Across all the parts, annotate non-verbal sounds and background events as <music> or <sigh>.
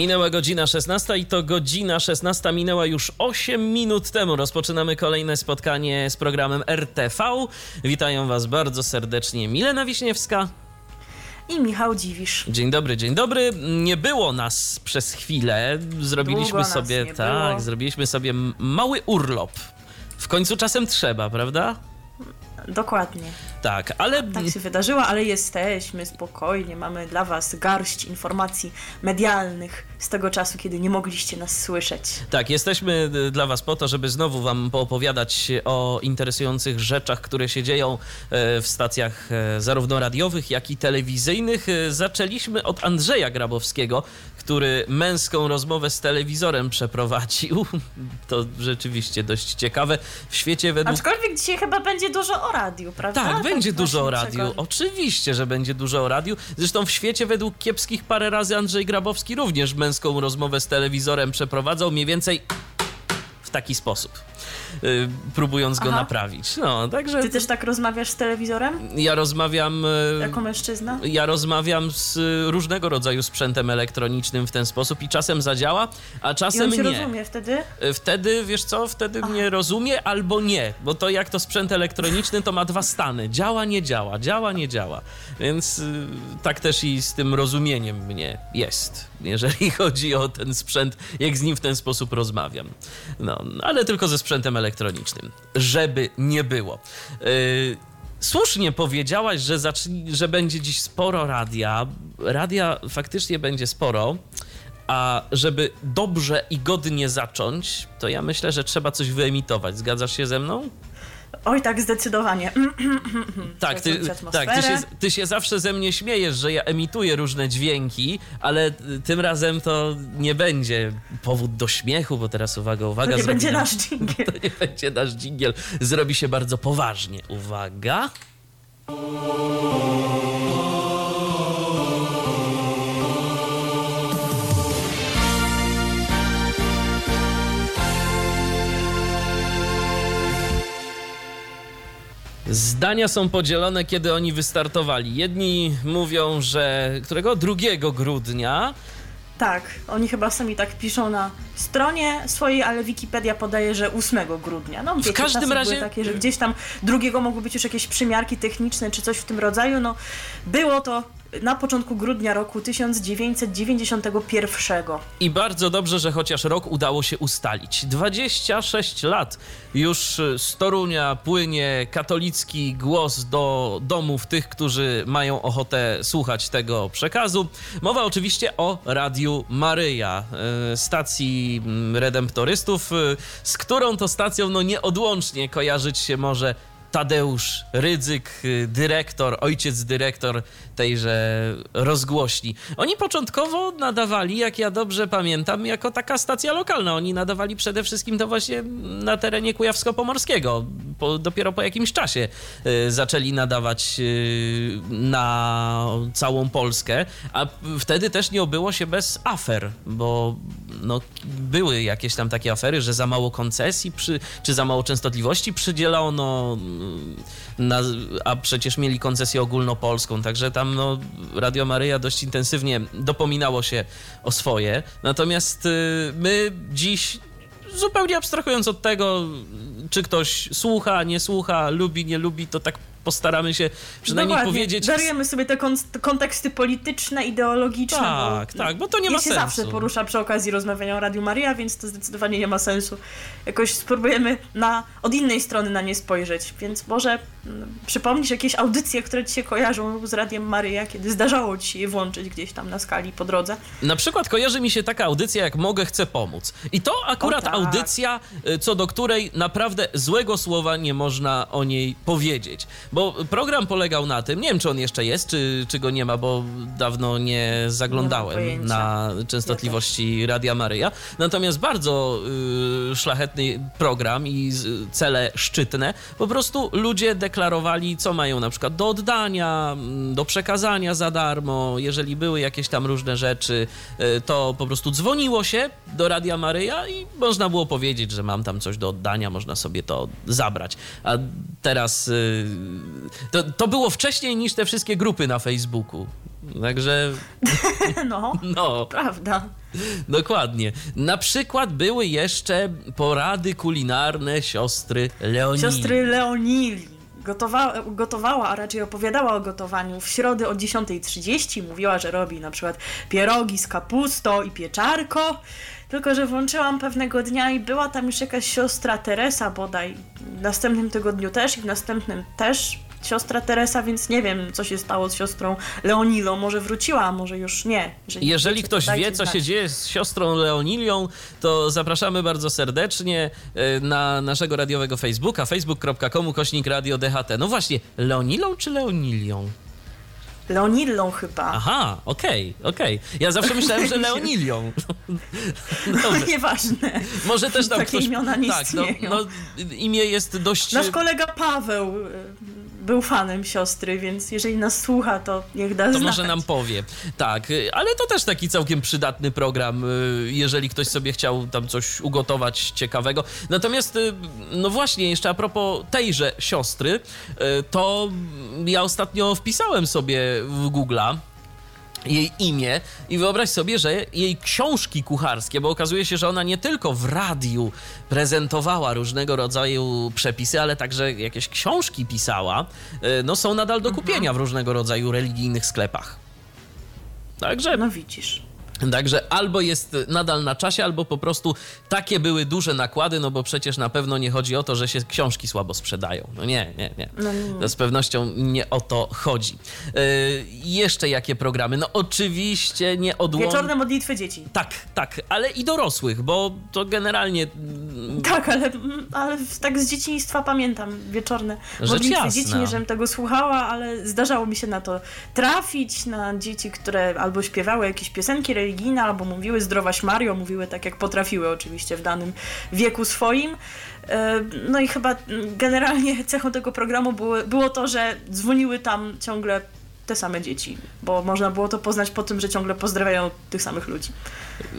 Minęła godzina 16 i to godzina 16 minęła już 8 minut temu. Rozpoczynamy kolejne spotkanie z programem RTV. Witają Was bardzo serdecznie Milena Wiśniewska i Michał Dziwisz. Dzień dobry, dzień dobry. Nie było nas przez chwilę. Zrobiliśmy sobie tak, było. zrobiliśmy sobie mały urlop. W końcu czasem trzeba, prawda? Dokładnie. Tak, ale Tak się wydarzyło, ale jesteśmy spokojnie. Mamy dla Was garść informacji medialnych z tego czasu, kiedy nie mogliście nas słyszeć. Tak, jesteśmy y, dla Was po to, żeby znowu Wam poopowiadać o interesujących rzeczach, które się dzieją e, w stacjach e, zarówno radiowych, jak i telewizyjnych. Zaczęliśmy od Andrzeja Grabowskiego, który męską rozmowę z telewizorem przeprowadził. <laughs> To rzeczywiście dość ciekawe. W świecie według Aczkolwiek dzisiaj chyba będzie dużo o radiu, prawda? tak, będzie dużo o radiu. czego- Oczywiście, że będzie dużo o radiu. Zresztą w świecie według kiepskich parę razy Andrzej Grabowski również męską rozmowę z telewizorem przeprowadzał mniej więcej w taki sposób. Y, Próbując go Aha. naprawić. No, także Ty też tak rozmawiasz z telewizorem? ja rozmawiam. y, Jako mężczyzna? Ja rozmawiam z y, różnego rodzaju sprzętem elektronicznym w ten sposób i czasem zadziała, a I czasem on się nie. rozumie wtedy? Wtedy, wiesz co, wtedy mnie rozumie albo nie, bo to jak to sprzęt elektroniczny, to ma dwa stany. Działa, nie działa, działa, nie działa. Więc tak też i z tym rozumieniem mnie jest, jeżeli <laughs> chodzi o ten sprzęt, jak z nim w ten sposób rozmawiam. No, ale tylko ze sprzętem elektronicznym, żeby nie było. Y, Słusznie powiedziałaś, że, że będzie dziś sporo radia. Radia faktycznie będzie sporo. A żeby dobrze i godnie zacząć, to ja myślę, że trzeba coś wyemitować. Zgadzasz się ze mną? Oj, tak, zdecydowanie. <clears throat> Tak, ty, tak ty, się, ty się zawsze ze mnie śmiejesz, że ja emituję różne dźwięki, ale y, tym razem to nie będzie powód do śmiechu, bo teraz uwaga, uwaga. To nie będzie nasz dżingiel. <laughs> To nie będzie nasz dżingiel. Zrobi się bardzo poważnie. Uwaga. Zdania są podzielone, kiedy oni wystartowali. Jedni mówią, że którego 2 grudnia, Tak, oni chyba sami tak piszą na stronie swojej, ale Wikipedia podaje, że 8 grudnia. No, wiecie, każdym czasy razie- takie, że gdzieś tam drugiego mogły być już jakieś przymiarki techniczne czy coś w tym rodzaju. No, było to na początku grudnia roku 1991. I bardzo dobrze, że chociaż rok udało się ustalić. 26 lat już z Torunia płynie katolicki głos do domów tych, którzy mają ochotę słuchać tego przekazu. Mowa oczywiście o Radiu Maryja, e, stacji mm, redemptorystów, e, z którą to stacją no nieodłącznie kojarzyć się może Tadeusz Rydzyk, y, dyrektor, ojciec dyrektor tejże rozgłośni. Oni początkowo nadawali, jak ja dobrze pamiętam, jako taka stacja lokalna. Oni nadawali przede wszystkim to właśnie na terenie Kujawsko-Pomorskiego. Po, dopiero po jakimś czasie y, zaczęli nadawać y, na całą Polskę, a wtedy też nie obyło się bez afer, bo no, były jakieś tam takie afery, że za mało koncesji, przy, czy za mało częstotliwości przydzielono, na, a przecież mieli koncesję ogólnopolską, także tam no, Radio Maryja dość intensywnie dopominało się o swoje. Natomiast y, my dziś, zupełnie abstrahując od tego, czy ktoś słucha, nie słucha, lubi, nie lubi, to tak postaramy się przynajmniej Dokładnie. powiedzieć. Darujemy sobie te kon- konteksty polityczne, ideologiczne. Tak, bo, tak, bo to nie ma je się zawsze sensu. porusza przy okazji rozmawiania o Radiu Maria, więc to zdecydowanie nie ma sensu. Jakoś spróbujemy na, od innej strony na nie spojrzeć, więc może mm, przypomnisz jakieś audycje, które ci się kojarzą z Radiem Maryja, kiedy zdarzało ci się je włączyć gdzieś tam na skali po drodze. Na przykład kojarzy mi się taka audycja jak Mogę, chcę pomóc. I to akurat tak. audycja, y, co do której naprawdę złego słowa nie można o niej powiedzieć. Bo program polegał na tym, nie wiem czy on jeszcze jest, czy, czy go nie ma, bo dawno nie zaglądałem Nie na częstotliwości Radia Maryja. Natomiast bardzo y, szlachetny program i cele szczytne. Po prostu ludzie deklarowali, co mają na przykład do oddania, mm, do przekazania za darmo. Jeżeli były jakieś tam różne rzeczy, y, to po prostu dzwoniło się do Radia Maryja i można było powiedzieć, że mam tam coś do oddania, można sobie to zabrać. A teraz y, to, to było wcześniej niż te wszystkie grupy na Facebooku. Także <laughs> No, no. prawda. Dokładnie. Na przykład były jeszcze porady kulinarne siostry Leonii. Siostry Leonili gotowa, gotowała, a raczej opowiadała o gotowaniu w środę o 10.30. Mówiła, że robi na przykład pierogi z kapustą i pieczarko. Tylko, że włączyłam pewnego dnia i była tam już jakaś siostra Teresa bodaj. W następnym tygodniu też i w następnym też siostra Teresa, więc nie wiem, co się stało z siostrą Leonilą. Może wróciła, a może już nie. Jeżeli wiecie, ktoś wie, co znać. się dzieje z siostrą Leonilią, to zapraszamy bardzo serdecznie e, na naszego radiowego Facebooka, facebook.com kośnik radio DHT. No właśnie, Leonilą czy Leonilią? Leonilą chyba. Aha, okej, okej. Ja zawsze myślałem, że <laughs> Leonilią. <laughs> Dobrze. Nieważne. Może też tam Takie ktoś... imiona nie tak, no, no, imię jest dość... Nasz kolega Paweł y, był fanem siostry, więc jeżeli nas słucha, to niech da To znać. może nam powie. Tak, y, ale to też taki całkiem przydatny program, y, jeżeli ktoś sobie chciał tam coś ugotować ciekawego. Natomiast, y, no właśnie, jeszcze a propos tejże siostry, to ja ostatnio wpisałem sobie w Google'a jej imię i wyobraź sobie, że jej książki kucharskie, bo okazuje się, że ona nie tylko w radiu prezentowała różnego rodzaju przepisy, ale także jakieś książki pisała, y, no są nadal do kupienia w różnego rodzaju religijnych sklepach. Także No widzisz. Także albo jest nadal na czasie, albo po prostu takie były duże nakłady, no bo przecież na pewno nie chodzi o to, że się książki słabo sprzedają. No nie, nie, nie. No nie. Z pewnością nie o to chodzi. Yy, jeszcze jakie programy? No oczywiście nie odłączę. Wieczorne modlitwy dzieci. Tak, tak, ale i dorosłych, bo to generalnie Tak, ale, ale tak z dzieciństwa pamiętam wieczorne modlitwy jasna. dzieci. Nie, żebym tego słuchała, ale zdarzało mi się na to trafić, na dzieci, które albo śpiewały jakieś piosenki religijne, albo mówiły zdrowaś Mario, mówiły tak jak potrafiły oczywiście w danym wieku swoim. E, No i chyba generalnie <laughs> cechą tego programu było, było to, że dzwoniły tam ciągle te same dzieci, bo można było to poznać po tym, że ciągle pozdrawiają tych samych ludzi.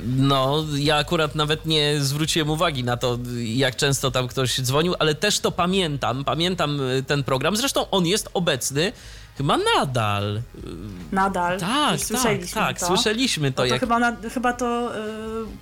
No, ja akurat nawet nie zwróciłem uwagi na to, jak często tam ktoś dzwonił, ale też to pamiętam. Pamiętam y, ten program. Zresztą on jest obecny chyba nadal. Nadal. Tak, tak, słyszeliśmy tak, to. słyszeliśmy to. No to jak... chyba, na, chyba to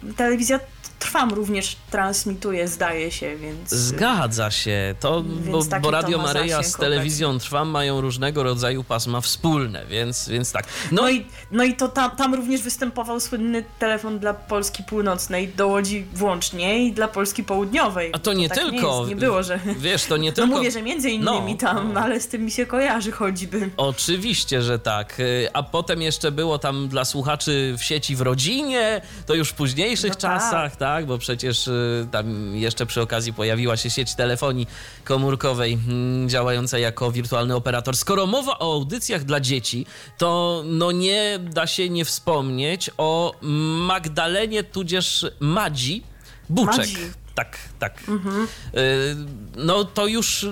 y, telewizja Trwam również transmituje, zdaje się, więc... Zgadza się, to, bo, bo to Radio ma Maryja z telewizją Trwam mają różnego rodzaju pasma wspólne, więc, więc tak. No, No i, no i to tam, tam również występował słynny telefon dla Polski Północnej, do Łodzi włącznie i dla Polski Południowej. a to nie tak tylko. Nie, jest, nie było, że... Wiesz, to nie <laughs> No tylko. mówię, że między innymi No, tam, no. ale z tym mi się kojarzy choćby. Oczywiście, że tak. Y, A potem jeszcze było tam dla słuchaczy w sieci w rodzinie, to już w późniejszych No tak. czasach, tak. Bo przecież y, tam jeszcze przy okazji pojawiła się sieć telefonii komórkowej mm, działająca jako wirtualny operator. Skoro mowa o audycjach dla dzieci, to no nie da się nie wspomnieć o Magdalenie tudzież Madzi Buczek. Madzi. Tak, tak. Y, No to już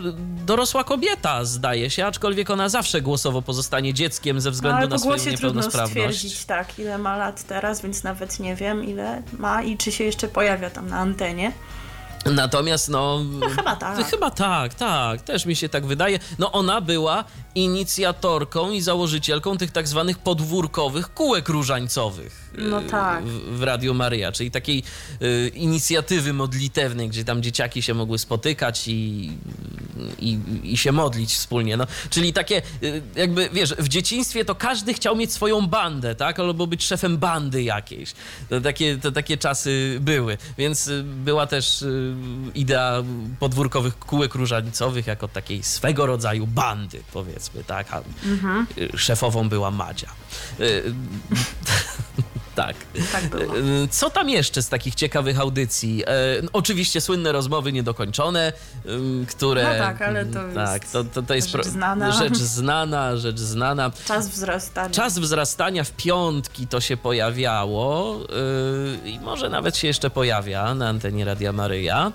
dorosła kobieta, zdaje się, aczkolwiek ona zawsze głosowo pozostanie dzieckiem ze No, względu ale na swoją głosie trudno niepełnosprawność. stwierdzić, tak, ile ma lat teraz, więc nawet nie wiem, ile ma i czy się jeszcze pojawia tam na antenie. Natomiast no... No chyba tak. Chyba tak, tak, też mi się tak wydaje. No ona była inicjatorką i założycielką tych tak zwanych podwórkowych kółek różańcowych. No y, tak. W, w Radio Maryja, czyli takiej y, inicjatywy modlitewnej, gdzie tam dzieciaki się mogły spotykać i, i, i się modlić wspólnie. No, czyli takie, y, jakby wiesz, w dzieciństwie to każdy chciał mieć swoją bandę, tak? Albo być szefem bandy jakiejś. To takie, to takie czasy były. Więc y, była też y, idea podwórkowych kółek różańcowych jako takiej swego rodzaju bandy, powiedzmy, tak? A y, szefową była Madzia. <laughs> Tak. Tak było. E, Co tam jeszcze z takich ciekawych audycji? E, no, oczywiście słynne rozmowy niedokończone, ym, które... No tak, ale to jest Tak, to, to, to jest rzecz znana. rzecz znana, rzecz znana. Czas wzrastania. Czas wzrastania w piątki to się pojawiało i może nawet się jeszcze pojawia na antenie Radia Maryja.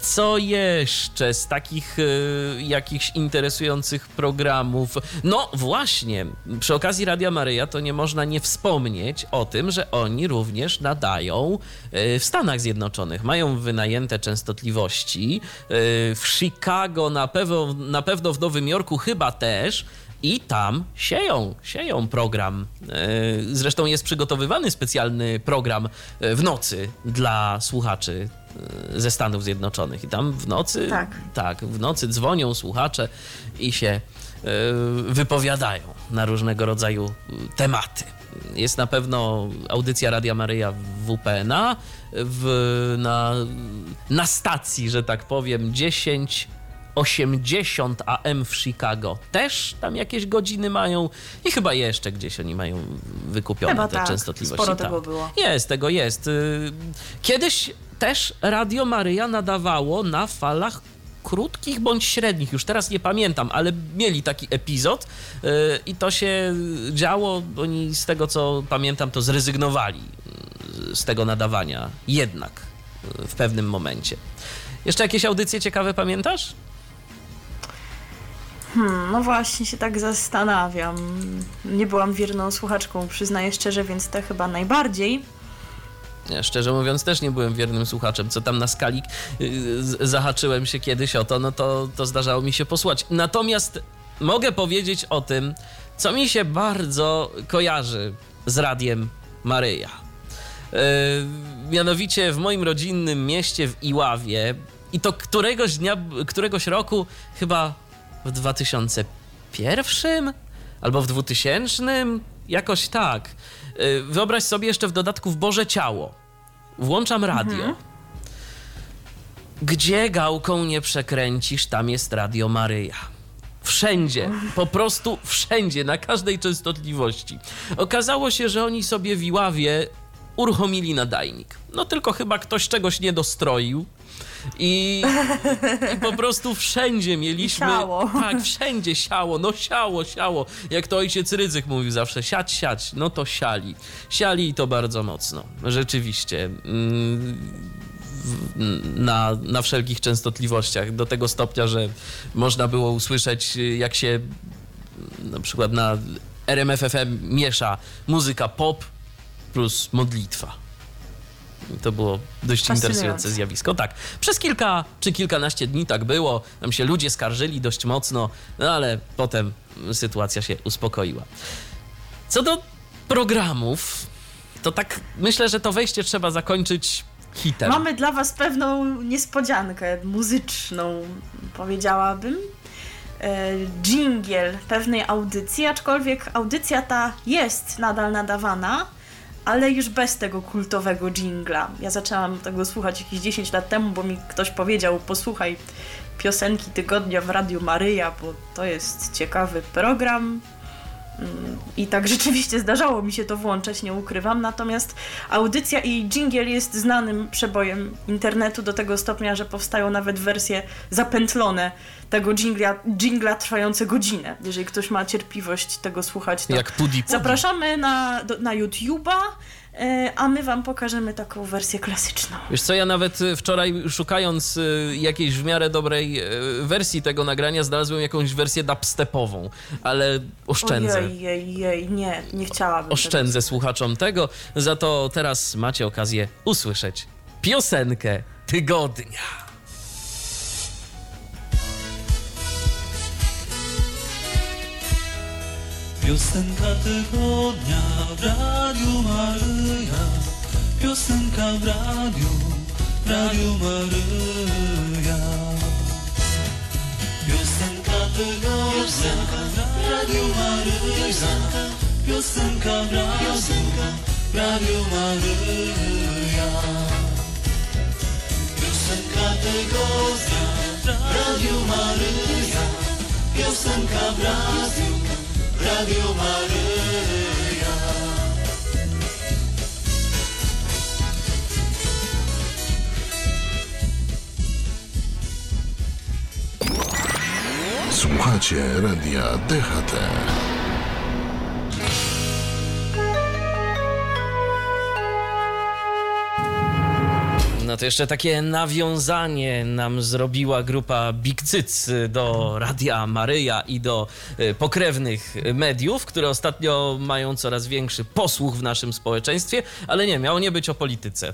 Co jeszcze z takich jakichś interesujących programów? No właśnie, przy okazji Radia Maryja to nie można nie wspomnieć o tym, że oni również nadają yy, w Stanach Zjednoczonych. Mają wynajęte częstotliwości. Yy, W Chicago na pewno, na pewno w Nowym Jorku chyba też. I tam sieją, sieją program. E, Zresztą jest przygotowywany specjalny program e, w nocy dla słuchaczy e, ze Stanów Zjednoczonych. I tam w nocy, Tak. tak w nocy dzwonią słuchacze i się e, wypowiadają na różnego rodzaju e, tematy. Jest na pewno audycja Radia Maryja w WPNA w, na, na stacji, że tak powiem, 10 80 AM w Chicago też tam jakieś godziny mają i chyba jeszcze gdzieś oni mają wykupione Chyba te tak, częstotliwości. sporo tak. tego było. Jest, tego jest. Y, Kiedyś też Radio Maryja nadawało na falach krótkich bądź średnich, już teraz nie pamiętam, ale mieli taki epizod y, i to się działo, oni z tego co pamiętam to zrezygnowali y, z tego nadawania jednak y, w pewnym momencie. Jeszcze jakieś audycje ciekawe pamiętasz? Hmm, no właśnie się tak zastanawiam. Nie byłam wierną słuchaczką, przyznaję szczerze, więc te chyba najbardziej. Szczerze mówiąc, też nie byłem wiernym słuchaczem. Co tam na skali y, zahaczyłem się kiedyś o to, no to, to zdarzało mi się posłuchać. Natomiast mogę powiedzieć o tym, co mi się bardzo kojarzy z radiem Maryja. Yy, mianowicie w moim rodzinnym mieście w Iławie i to któregoś dnia, któregoś roku, chyba w 2001 albo w 2000, jakoś tak. Yy, Wyobraź sobie jeszcze w dodatku w Boże Ciało. Włączam radio. Gdzie gałką nie przekręcisz, tam jest Radio Maryja. Wszędzie, po prostu wszędzie, na każdej częstotliwości. Okazało się, że oni sobie w Iławie uruchomili nadajnik. No tylko chyba ktoś czegoś nie dostroił. I, I po prostu wszędzie mieliśmy. Siało. Tak, wszędzie siało, no siało, siało. Jak to ojciec Rydzyk mówił zawsze, siać, siać, no to siali. Siali i to bardzo mocno. Rzeczywiście. Mm, na, na wszelkich częstotliwościach, do tego stopnia, że można było usłyszeć, jak się na przykład na RMFFM miesza muzyka pop plus modlitwa. To było dość interesujące zjawisko. Tak, przez kilka czy kilkanaście dni tak było. Tam się ludzie skarżyli dość mocno, no ale potem sytuacja się uspokoiła. Co do programów, to tak myślę, że to wejście trzeba zakończyć hitem. Mamy dla Was pewną niespodziankę muzyczną, powiedziałabym. E, Dżingiel pewnej audycji, aczkolwiek audycja ta jest nadal nadawana, ale już bez tego kultowego dżingla. Ja zaczęłam tego słuchać jakieś 10 lat temu, bo mi ktoś powiedział: Posłuchaj piosenki tygodnia w Radiu Maryja, bo to jest ciekawy program. Mm, I tak <laughs> rzeczywiście zdarzało mi się to włączać, nie ukrywam. Natomiast audycja i dżingiel jest znanym przebojem internetu do tego stopnia, że powstają nawet wersje zapętlone tego dżingla, dżingla trwające godzinę. Jeżeli ktoś ma cierpliwość tego słuchać, to Jak Pudi Pudi. zapraszamy na, do, na YouTube'a, a my wam pokażemy taką wersję klasyczną. Wiesz co, ja nawet y, wczoraj szukając y, jakiejś w miarę dobrej wersji tego nagrania znalazłem jakąś wersję dubstepową, ale oszczędzę. Ojej, jej, jej, nie, nie chciałabym. Oszczędzę słuchaczom tego, za to teraz macie okazję usłyszeć piosenkę tygodnia. Piosenka tygodnia w Radiu Maryja Piosenka w radiu, w Radiu Maryja Piosenka tygodnia w Radiu Maryja Piosenka w radiu, w Radiu Maryja Piosenka tygodnia w Radiu Maryja Piosenka w radiu, Radio Maryja. Słuchacie radia DHT. No to jeszcze takie nawiązanie nam zrobiła grupa Big Cyc do Radia Maryja i do y, pokrewnych mediów, które ostatnio mają coraz większy posłuch w naszym społeczeństwie, ale nie, miało nie być o polityce.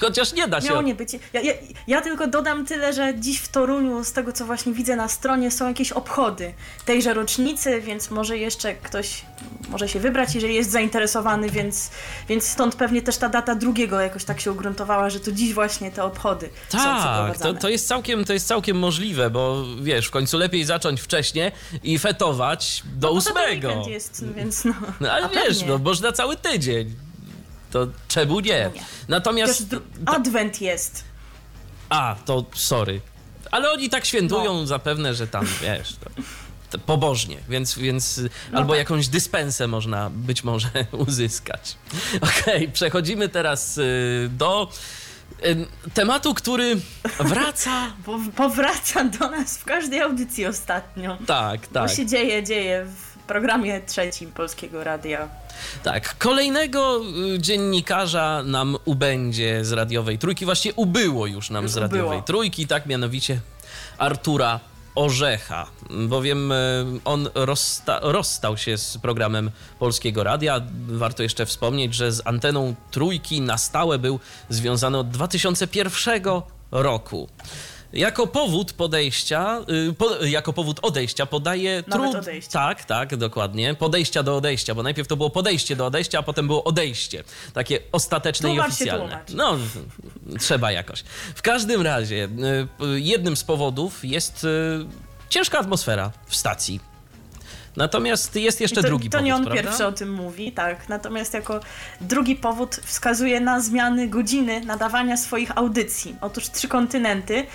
Chociaż nie da się. Miało nie być. Ja, ja, ja tylko dodam tyle, że dziś w Toruniu, z tego co właśnie widzę na stronie, są jakieś obchody tejże rocznicy, więc może jeszcze ktoś może się wybrać, jeżeli jest zainteresowany, więc, więc stąd pewnie też ta data drugiego jakoś tak się ugruntowała, że to dziś właśnie te obchody są Tak, to, przeprowadzane. to, jest całkiem, to jest całkiem możliwe, bo wiesz, w końcu lepiej zacząć wcześnie i fetować do No, ósmego. weekend jest, więc no. No ale A wiesz, pewnie. no można cały tydzień. To czemu nie? nie. Natomiast. Dru- adwent jest. A, to sorry. Ale oni tak świętują No. zapewne, że tam, wiesz, to, pobożnie, więc, więc No albo tak. jakąś dyspensę można być może <laughs> uzyskać. Okej, przechodzimy teraz y, do y, tematu, który wraca. <laughs> Bo powraca do nas w każdej audycji ostatnio. Tak, Bo tak. się dzieje, dzieje w programie trzecim Polskiego Radia. Tak, kolejnego y, dziennikarza nam ubędzie z radiowej trójki, właśnie ubyło już nam Już z radiowej ubyło. trójki, tak mianowicie Artura Orzecha, bowiem y, on rozsta- rozstał się z programem Polskiego Radia. Warto jeszcze wspomnieć, że z anteną trójki na stałe był związany od 2001 roku. Jako powód podejścia, y, po, jako powód odejścia podaje Nawet trud- odejścia. tak, tak, dokładnie. Podejścia do odejścia, bo najpierw to było podejście do odejścia, a potem było odejście. Takie ostateczne Tłumacz i oficjalne. No, trzeba jakoś. W każdym razie, y, jednym z powodów jest y, ciężka atmosfera w stacji. Natomiast jest jeszcze to, drugi to powód, nie on prawda? pierwszy o tym mówi, tak. Natomiast jako drugi powód wskazuje na zmiany godziny nadawania swoich audycji. Otóż trzy kontynenty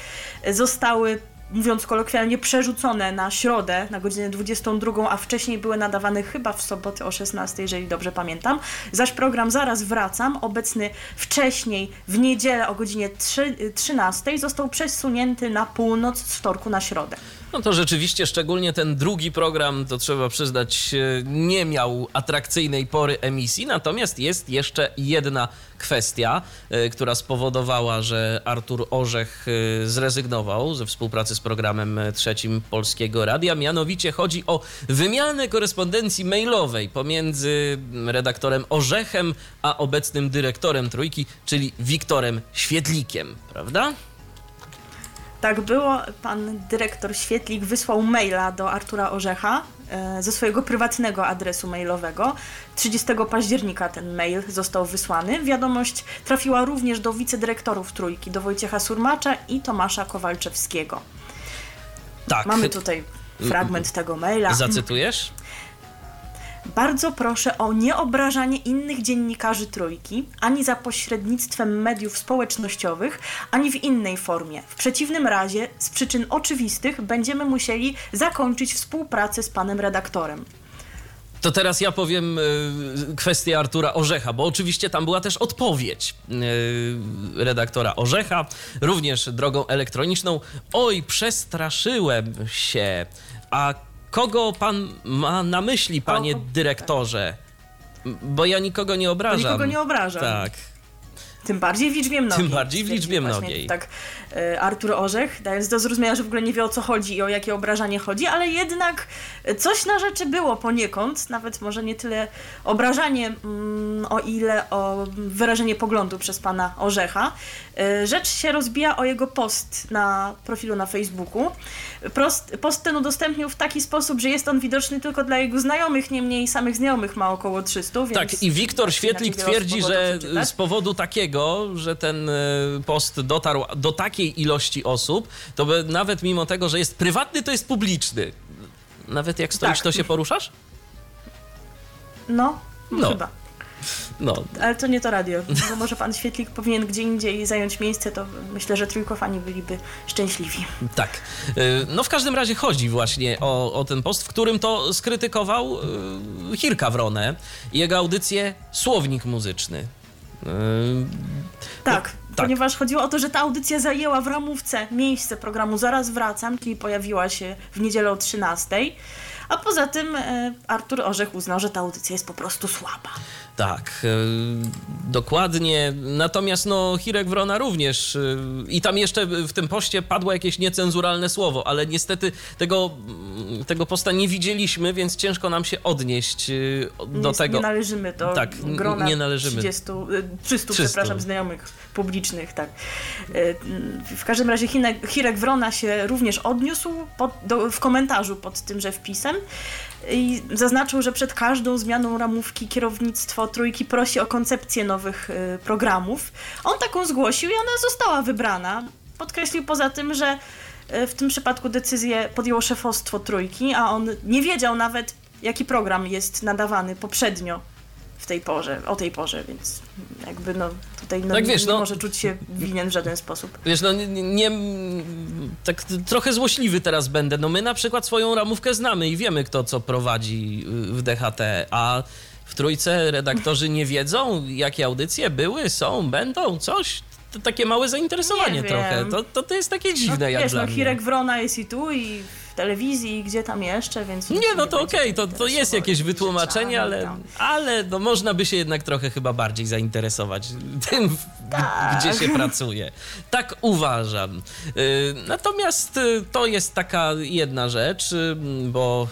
zostały, mówiąc kolokwialnie, przerzucone na środę na godzinę 22, a wcześniej były nadawane chyba w sobotę o 16, jeżeli dobrze pamiętam. Zaś program Zaraz Wracam, obecny wcześniej w niedzielę o godzinie 3, 13, został przesunięty na północ z wtorku na środę. No to rzeczywiście, szczególnie ten drugi program, to trzeba przyznać, e, nie miał atrakcyjnej pory emisji. Natomiast jest jeszcze jedna kwestia, e, która spowodowała, że Artur Orzech e, zrezygnował ze współpracy z programem trzecim Polskiego Radia. Mianowicie chodzi o wymianę korespondencji mailowej pomiędzy redaktorem Orzechem a obecnym dyrektorem trójki, czyli Wiktorem Świetlikiem, prawda? Tak było. Pan dyrektor Świetlik wysłał maila do Artura Orzecha e, ze swojego prywatnego adresu mailowego. 30 października ten mail został wysłany. Wiadomość trafiła również do wicedyrektorów trójki, do Wojciecha Surmacza i Tomasza Kowalczewskiego. Tak. Mamy tutaj fragment tego maila. Zacytujesz? Bardzo proszę o nieobrażanie innych dziennikarzy trójki, ani za pośrednictwem mediów społecznościowych, ani w innej formie. W przeciwnym razie, z przyczyn oczywistych, będziemy musieli zakończyć współpracę z panem redaktorem. To teraz ja powiem y, kwestię Artura Orzecha, bo oczywiście tam była też odpowiedź y, redaktora Orzecha, również drogą elektroniczną. Oj, przestraszyłem się. A kogo pan ma na myśli, panie dyrektorze? Bo ja nikogo nie obrażam. nikogo nie obrażam. Tak. Tym bardziej w liczbie mnogiej. Tym bardziej w liczbie mnogiej. Tak, e, Artur Orzech, dając do zrozumienia, że w ogóle nie wie o co chodzi i o jakie obrażanie chodzi, ale jednak coś na rzeczy było poniekąd, nawet może nie tyle obrażanie, mm, o ile o wyrażenie poglądu przez pana Orzecha. E, Rzecz się rozbija o jego post na profilu na Facebooku. Prost, post ten udostępnił w taki sposób, że jest on widoczny tylko dla jego znajomych, niemniej samych znajomych ma około 300, więc... Tak, i Wiktor Świetlik twierdzi, że z powodu takiego, że ten e, post dotarł do takiej ilości osób, to by nawet mimo tego, że jest prywatny, to jest publiczny. Nawet jak stoisz, Tak. to się poruszasz? No, No. chyba. No, Ale to nie to radio. Bo może pan Świetlik powinien gdzie indziej zająć miejsce, to myślę, że trójkofani byliby szczęśliwi. tak. E, No w każdym razie chodzi właśnie o, o ten post, w którym to skrytykował e, Hirka Wronę i jego audycję Słownik Muzyczny. E, Tak, ponieważ chodziło o to, że ta audycja zajęła w ramówce miejsce programu Zaraz Wracam, czyli pojawiła się w niedzielę o 13. A poza tym e, Artur Orzech uznał, że ta audycja jest po prostu słaba. Tak, e, dokładnie. Natomiast no, Hirek Wrona również. e, I tam jeszcze w tym poście padło jakieś niecenzuralne słowo, ale niestety tego, mm, tego posta nie widzieliśmy, więc ciężko nam się odnieść e, do nie, tego. Nie należymy do Tak, grona nie należymy. 30, y, 300, 300. przepraszam, znajomych publicznych, tak. W każdym razie Hirek Wrona się również odniósł pod, do, w komentarzu pod tymże wpisem i zaznaczył, że przed każdą zmianą ramówki kierownictwo Trójki prosi o koncepcję nowych y, programów. On taką zgłosił i ona została wybrana. Podkreślił poza tym, że y, w tym przypadku decyzję podjęło szefostwo Trójki, a on nie wiedział nawet, jaki program jest nadawany poprzednio w tej porze, o tej porze, więc jakby no tutaj no, Tak, wiesz, nie no- może czuć się winien w żaden sposób. Wiesz, no nie, nie, tak trochę złośliwy teraz będę. No my na przykład swoją ramówkę znamy i wiemy, kto co prowadzi y, w DHT, a w trójce redaktorzy nie wiedzą, jakie audycje były, są, będą, coś. To takie małe zainteresowanie Nie trochę. To, to, to jest takie dziwne No, jak wiesz, dla no mnie. Hirek Wrona jest i tu, i telewizji, gdzie tam jeszcze, więc... Nie, no to okej, to, to jest jakieś wytłumaczenie, ale, tam. ale no można by się jednak trochę chyba bardziej zainteresować tym, Tak. gdzie się pracuje. Tak uważam. Y, Natomiast y, to jest taka jedna rzecz, y, bo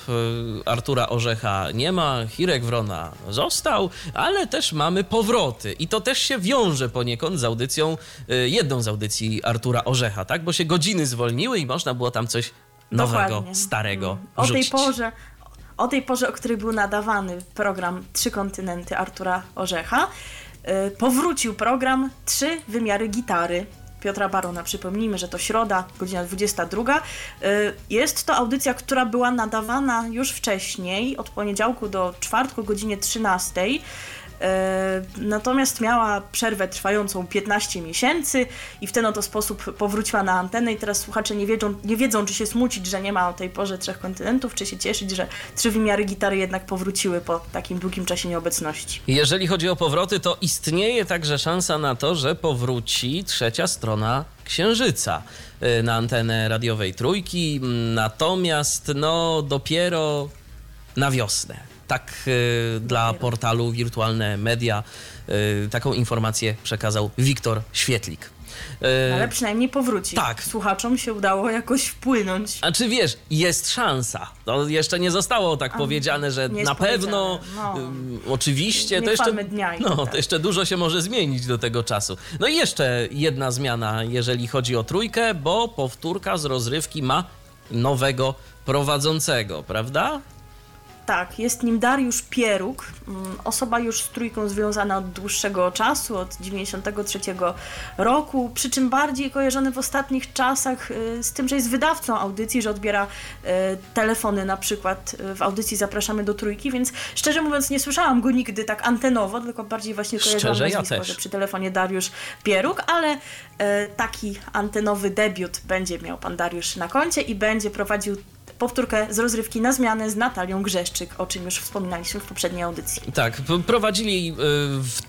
Artura Orzecha nie ma, Hirek Wrona został, ale też mamy powroty i to też się wiąże poniekąd z audycją, jedną z audycji Artura Orzecha, tak? Bo się godziny zwolniły i można było tam coś nowego, Dokładnie. starego Mm. O tej wrzucić. porze, o tej porze, o której był nadawany program Trzy Kontynenty Artura Orzecha, y, powrócił program Trzy Wymiary Gitary. Piotra Barona, przypomnijmy, że to środa, godzina 22. Y, Jest to audycja, która była nadawana już wcześniej, od poniedziałku do czwartku godzinie 13. E, Natomiast miała przerwę trwającą 15 miesięcy i w ten oto sposób powróciła na antenę i teraz słuchacze nie wiedzą, nie wiedzą czy się smucić, że nie ma o tej porze trzech kontynentów, czy się cieszyć, że trzy wymiary gitary jednak powróciły po takim długim czasie nieobecności. Jeżeli chodzi o powroty, to istnieje także szansa na to, że powróci trzecia strona Księżyca y, na antenę radiowej Trójki, natomiast no dopiero na wiosnę. Tak y, dla portalu Wirtualne Media y, taką informację przekazał Wiktor Świetlik. Y, Ale przynajmniej powróci. tak. Słuchaczom się udało jakoś wpłynąć. A czy wiesz, jest szansa. To jeszcze nie zostało tak A, powiedziane, że na pewno, no. ym, oczywiście, Nie to jeszcze, dnia no, tak to jeszcze dużo się może zmienić do tego czasu. No i jeszcze jedna zmiana, jeżeli chodzi o trójkę, bo powtórka z rozrywki ma nowego prowadzącego, prawda? Tak, jest nim Dariusz Pieruk, mm, osoba już z trójką związana od dłuższego czasu, od 93 roku, przy czym bardziej kojarzony w ostatnich czasach y, z tym, że jest wydawcą audycji, że odbiera y, telefony na przykład y, w audycji Zapraszamy do Trójki, więc szczerze mówiąc nie słyszałam go nigdy tak antenowo, tylko bardziej właśnie kojarzyłam Szczerze, ja nazwisko, też. że przy telefonie Dariusz Pieruk, ale taki antenowy debiut będzie miał pan Dariusz na koncie i będzie prowadził powtórkę z rozrywki na zmianę z Natalią Grzeszczyk, o czym już wspominaliśmy w poprzedniej audycji. Tak, prowadzili y, w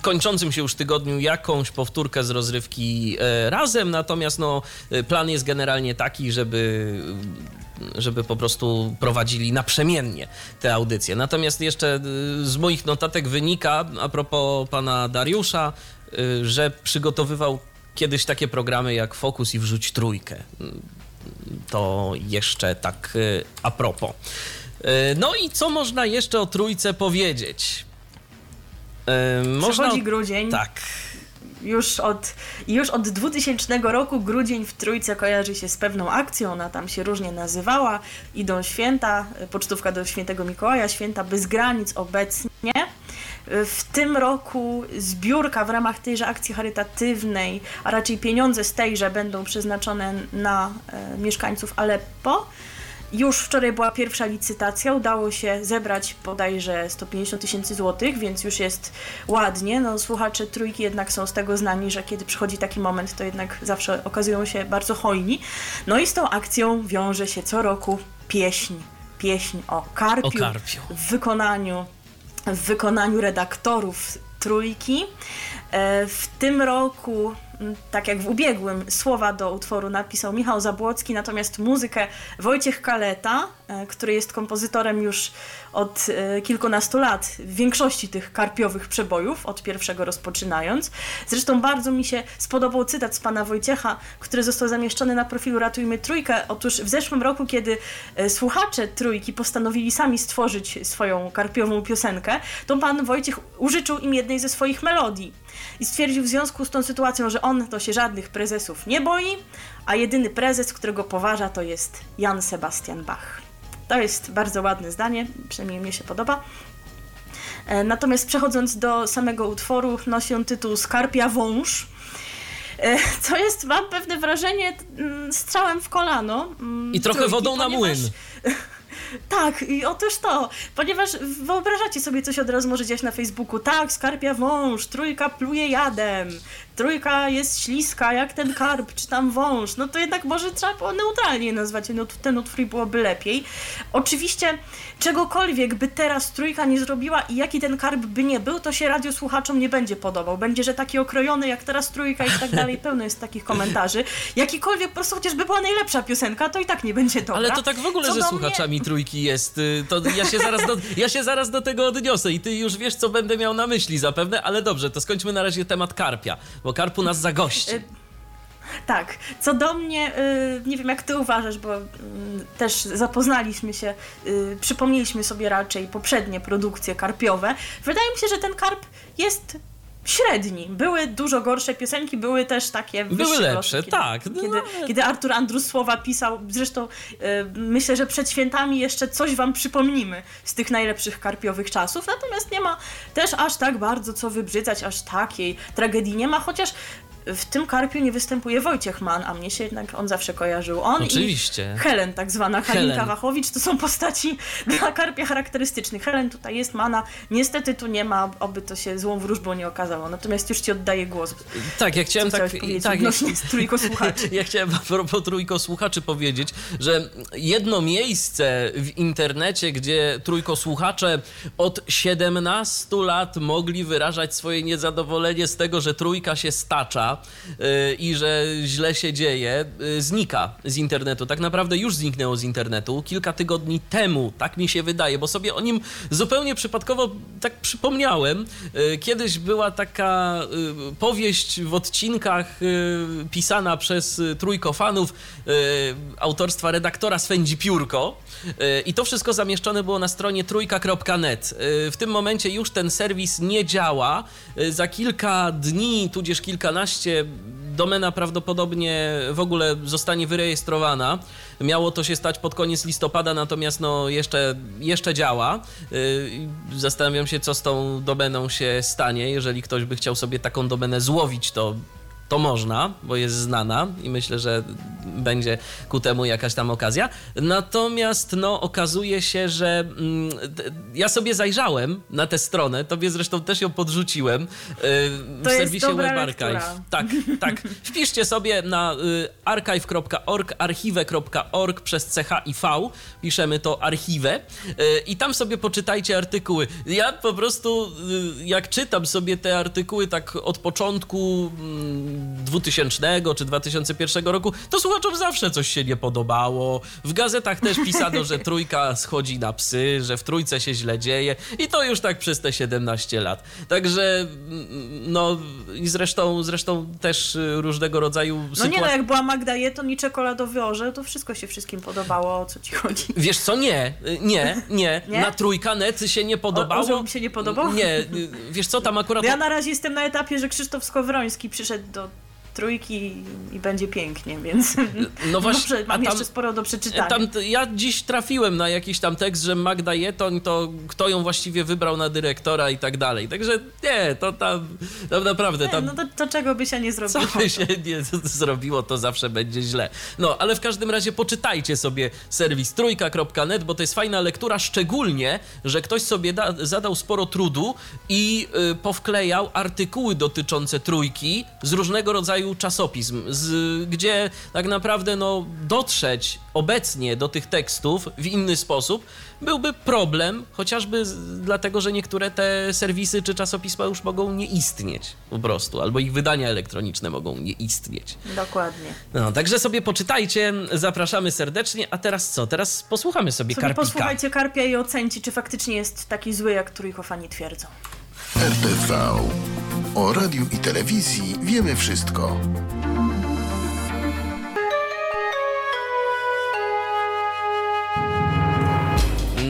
kończącym się już tygodniu jakąś powtórkę z rozrywki e, razem, natomiast no, y, plan jest generalnie taki, żeby żeby po prostu prowadzili naprzemiennie te audycje. Natomiast jeszcze y, z moich notatek wynika, a propos pana Dariusza, y, że przygotowywał kiedyś takie programy jak Fokus i Wrzuć Trójkę. To jeszcze tak y, a propos. Y, No i co można jeszcze o Trójce powiedzieć? Y, Można... Przechodzi grudzień. Tak. Już od, już od 2000 roku grudzień w Trójce kojarzy się z pewną akcją, ona tam się różnie nazywała. Idą święta, pocztówka do świętego Mikołaja, święta bez granic obecnie. W tym roku zbiórka w ramach tejże akcji charytatywnej, a raczej pieniądze z tejże będą przeznaczone na e, mieszkańców Aleppo. Już wczoraj była pierwsza licytacja, udało się zebrać bodajże 150 tysięcy złotych, więc już jest ładnie. No, słuchacze trójki jednak są z tego znani, że kiedy przychodzi taki moment, to jednak zawsze okazują się bardzo hojni. No i z tą akcją wiąże się co roku pieśń. Pieśń o karpiu, O karpiu. w wykonaniu w wykonaniu redaktorów trójki. E, W tym roku, tak jak w ubiegłym, słowa do utworu napisał Michał Zabłocki, natomiast muzykę Wojciech Kaleta, e, który jest kompozytorem już od e, kilkunastu lat w większości tych karpiowych przebojów, od pierwszego rozpoczynając. Zresztą bardzo mi się spodobał cytat z pana Wojciecha, który został zamieszczony na profilu Ratujmy Trójkę. Otóż w zeszłym roku, kiedy e, słuchacze Trójki postanowili sami stworzyć swoją karpiową piosenkę, to pan Wojciech użyczył im jednej ze swoich melodii i stwierdził w związku z tą sytuacją, że on to się żadnych prezesów nie boi, a jedyny prezes, którego poważa, to jest Jan Sebastian Bach. To jest bardzo ładne zdanie, przynajmniej mnie się podoba. E, Natomiast przechodząc do samego utworu, nosi on tytuł Skarpia Wąż. E, Co jest, mam pewne wrażenie, mm, strzałem w kolano. mm, I trochę trójki, wodą na młyn. <laughs> tak, i otóż to, ponieważ wyobrażacie sobie coś od razu może dziać na Facebooku. Tak, skarpia wąż, trójka pluje jadem, trójka jest śliska jak ten karp, czy tam wąż. No to jednak może trzeba było neutralnie nazwać ut- ten utwór byłoby lepiej. Oczywiście czegokolwiek by teraz trójka nie zrobiła i jaki ten karp by nie był, to się radiosłuchaczom nie będzie podobał. Będzie, że taki okrojony jak teraz trójka i tak dalej, pełno jest takich komentarzy. Jakikolwiek po prostu chociażby była najlepsza piosenka, to i tak nie będzie dobra. Ale to tak w ogóle Co do słuchaczami trójki jest. y, To ja się, zaraz do, ja się zaraz do tego odniosę i ty już wiesz, co będę miał na myśli zapewne, ale dobrze, to skończmy na razie temat karpia, bo karpu nas zagości. Y, Tak, co do mnie, y, nie wiem jak ty uważasz, bo y, też zapoznaliśmy się, y, przypomnieliśmy sobie raczej poprzednie produkcje karpiowe. Wydaje mi się, że ten karp jest średni. Były dużo gorsze piosenki, były też takie Były wyższe lepsze, losy, kiedy, tak, no Kiedy, ale- kiedy Artur Andrus słowa pisał, zresztą y, myślę, że przed świętami jeszcze coś wam przypomnimy z tych najlepszych karpiowych czasów, natomiast nie ma też aż tak bardzo co wybrzydzać, aż takiej tragedii nie ma, chociaż w tym karpiu nie występuje Wojciech Mann, a mnie się jednak on zawsze kojarzył. On Oczywiście. i Helen, tak zwana Helen. Halinka Wachowicz, to są postaci <laughs> dla karpia charakterystycznych. Helen tutaj jest, Mana niestety tu nie ma, oby to się złą wróżbą nie okazało. Natomiast już ci oddaję głos. Tak, ja chciałem tak. tak ja, słuchaczy? <laughs> ja chciałem a propos trójko słuchaczy powiedzieć, że jedno miejsce w internecie, gdzie trójko słuchacze od 17 lat mogli wyrażać swoje niezadowolenie z tego, że trójka się stacza yy, i że źle się dzieje, yy, znika z internetu. Tak naprawdę już zniknęło z internetu kilka tygodni temu, tak mi się wydaje, bo sobie o nim zupełnie przypadkowo tak przypomniałem. Yy, Kiedyś była taka powieść w odcinkach pisana przez trójkofanów yy, autorstwa redaktora Swędzi Piórko i to wszystko zamieszczone było na stronie trójka.net. W tym momencie już ten serwis nie działa. Za kilka dni, tudzież kilkanaście domena prawdopodobnie w ogóle zostanie wyrejestrowana. Miało to się stać pod koniec listopada, natomiast no jeszcze, jeszcze działa. Yy, Zastanawiam się, co z tą domeną się stanie. Jeżeli ktoś by chciał sobie taką domenę złowić, to to można, bo jest znana i myślę, że będzie ku temu jakaś tam okazja. Natomiast no, okazuje się, że mm, ja sobie zajrzałem na tę stronę, tobie zresztą też ją podrzuciłem yy, w serwisie Web Archive. Tak, tak. Wpiszcie sobie na y, archive.org, archive.org przez CH i V, piszemy to archiwę y, i tam sobie poczytajcie artykuły. Ja po prostu, y, jak czytam sobie te artykuły tak od początku mm, 2000 czy 2001 roku, to słuchaczom zawsze coś się nie podobało. W gazetach też pisano, że <laughs> trójka schodzi na psy, że w trójce się źle dzieje i to już tak przez te 17 lat. Także mm, no i zresztą, zresztą też y, różnego rodzaju No nie sytuacje. no, jak była Magda Jeton i czekoladowy orzeł, to wszystko się wszystkim podobało, o co ci chodzi. Wiesz co, nie, nie, nie, <laughs> Nie? na trójka net się nie podobało. mi się nie podobał? Nie, y, wiesz co, tam akurat... No ja na razie jestem na etapie, że Krzysztof Skowroński przyszedł do trójki i będzie pięknie, więc No <laughs> właśnie, mam tam- jeszcze sporo do przeczytania. Tam, ja dziś trafiłem na jakiś tam tekst, że Magda Jetoń to kto ją właściwie wybrał na dyrektora i tak dalej. Także nie, to tam, tam naprawdę Nie, tam... no to, to czego by się nie <laughs> Co zrobiło? by się nie zrobiło, to zawsze będzie źle. No, ale w każdym razie poczytajcie sobie serwis trójka.net, bo to jest fajna lektura, szczególnie, że ktoś sobie da, zadał sporo trudu i y, powklejał artykuły dotyczące trójki z różnego rodzaju rodzaju czasopism, z, gdzie tak naprawdę no, dotrzeć obecnie do tych tekstów w inny sposób byłby problem, chociażby z, dlatego, że niektóre te serwisy czy czasopisma już mogą nie istnieć po prostu, albo ich wydania elektroniczne mogą nie istnieć. Dokładnie. No, także sobie poczytajcie, zapraszamy serdecznie, a teraz co? Teraz posłuchamy sobie, Sobie Karpika. posłuchajcie Karpia i ocencie, czy faktycznie jest taki zły, jak trójkofani twierdzą. RTV. O radiu i telewizji wiemy wszystko.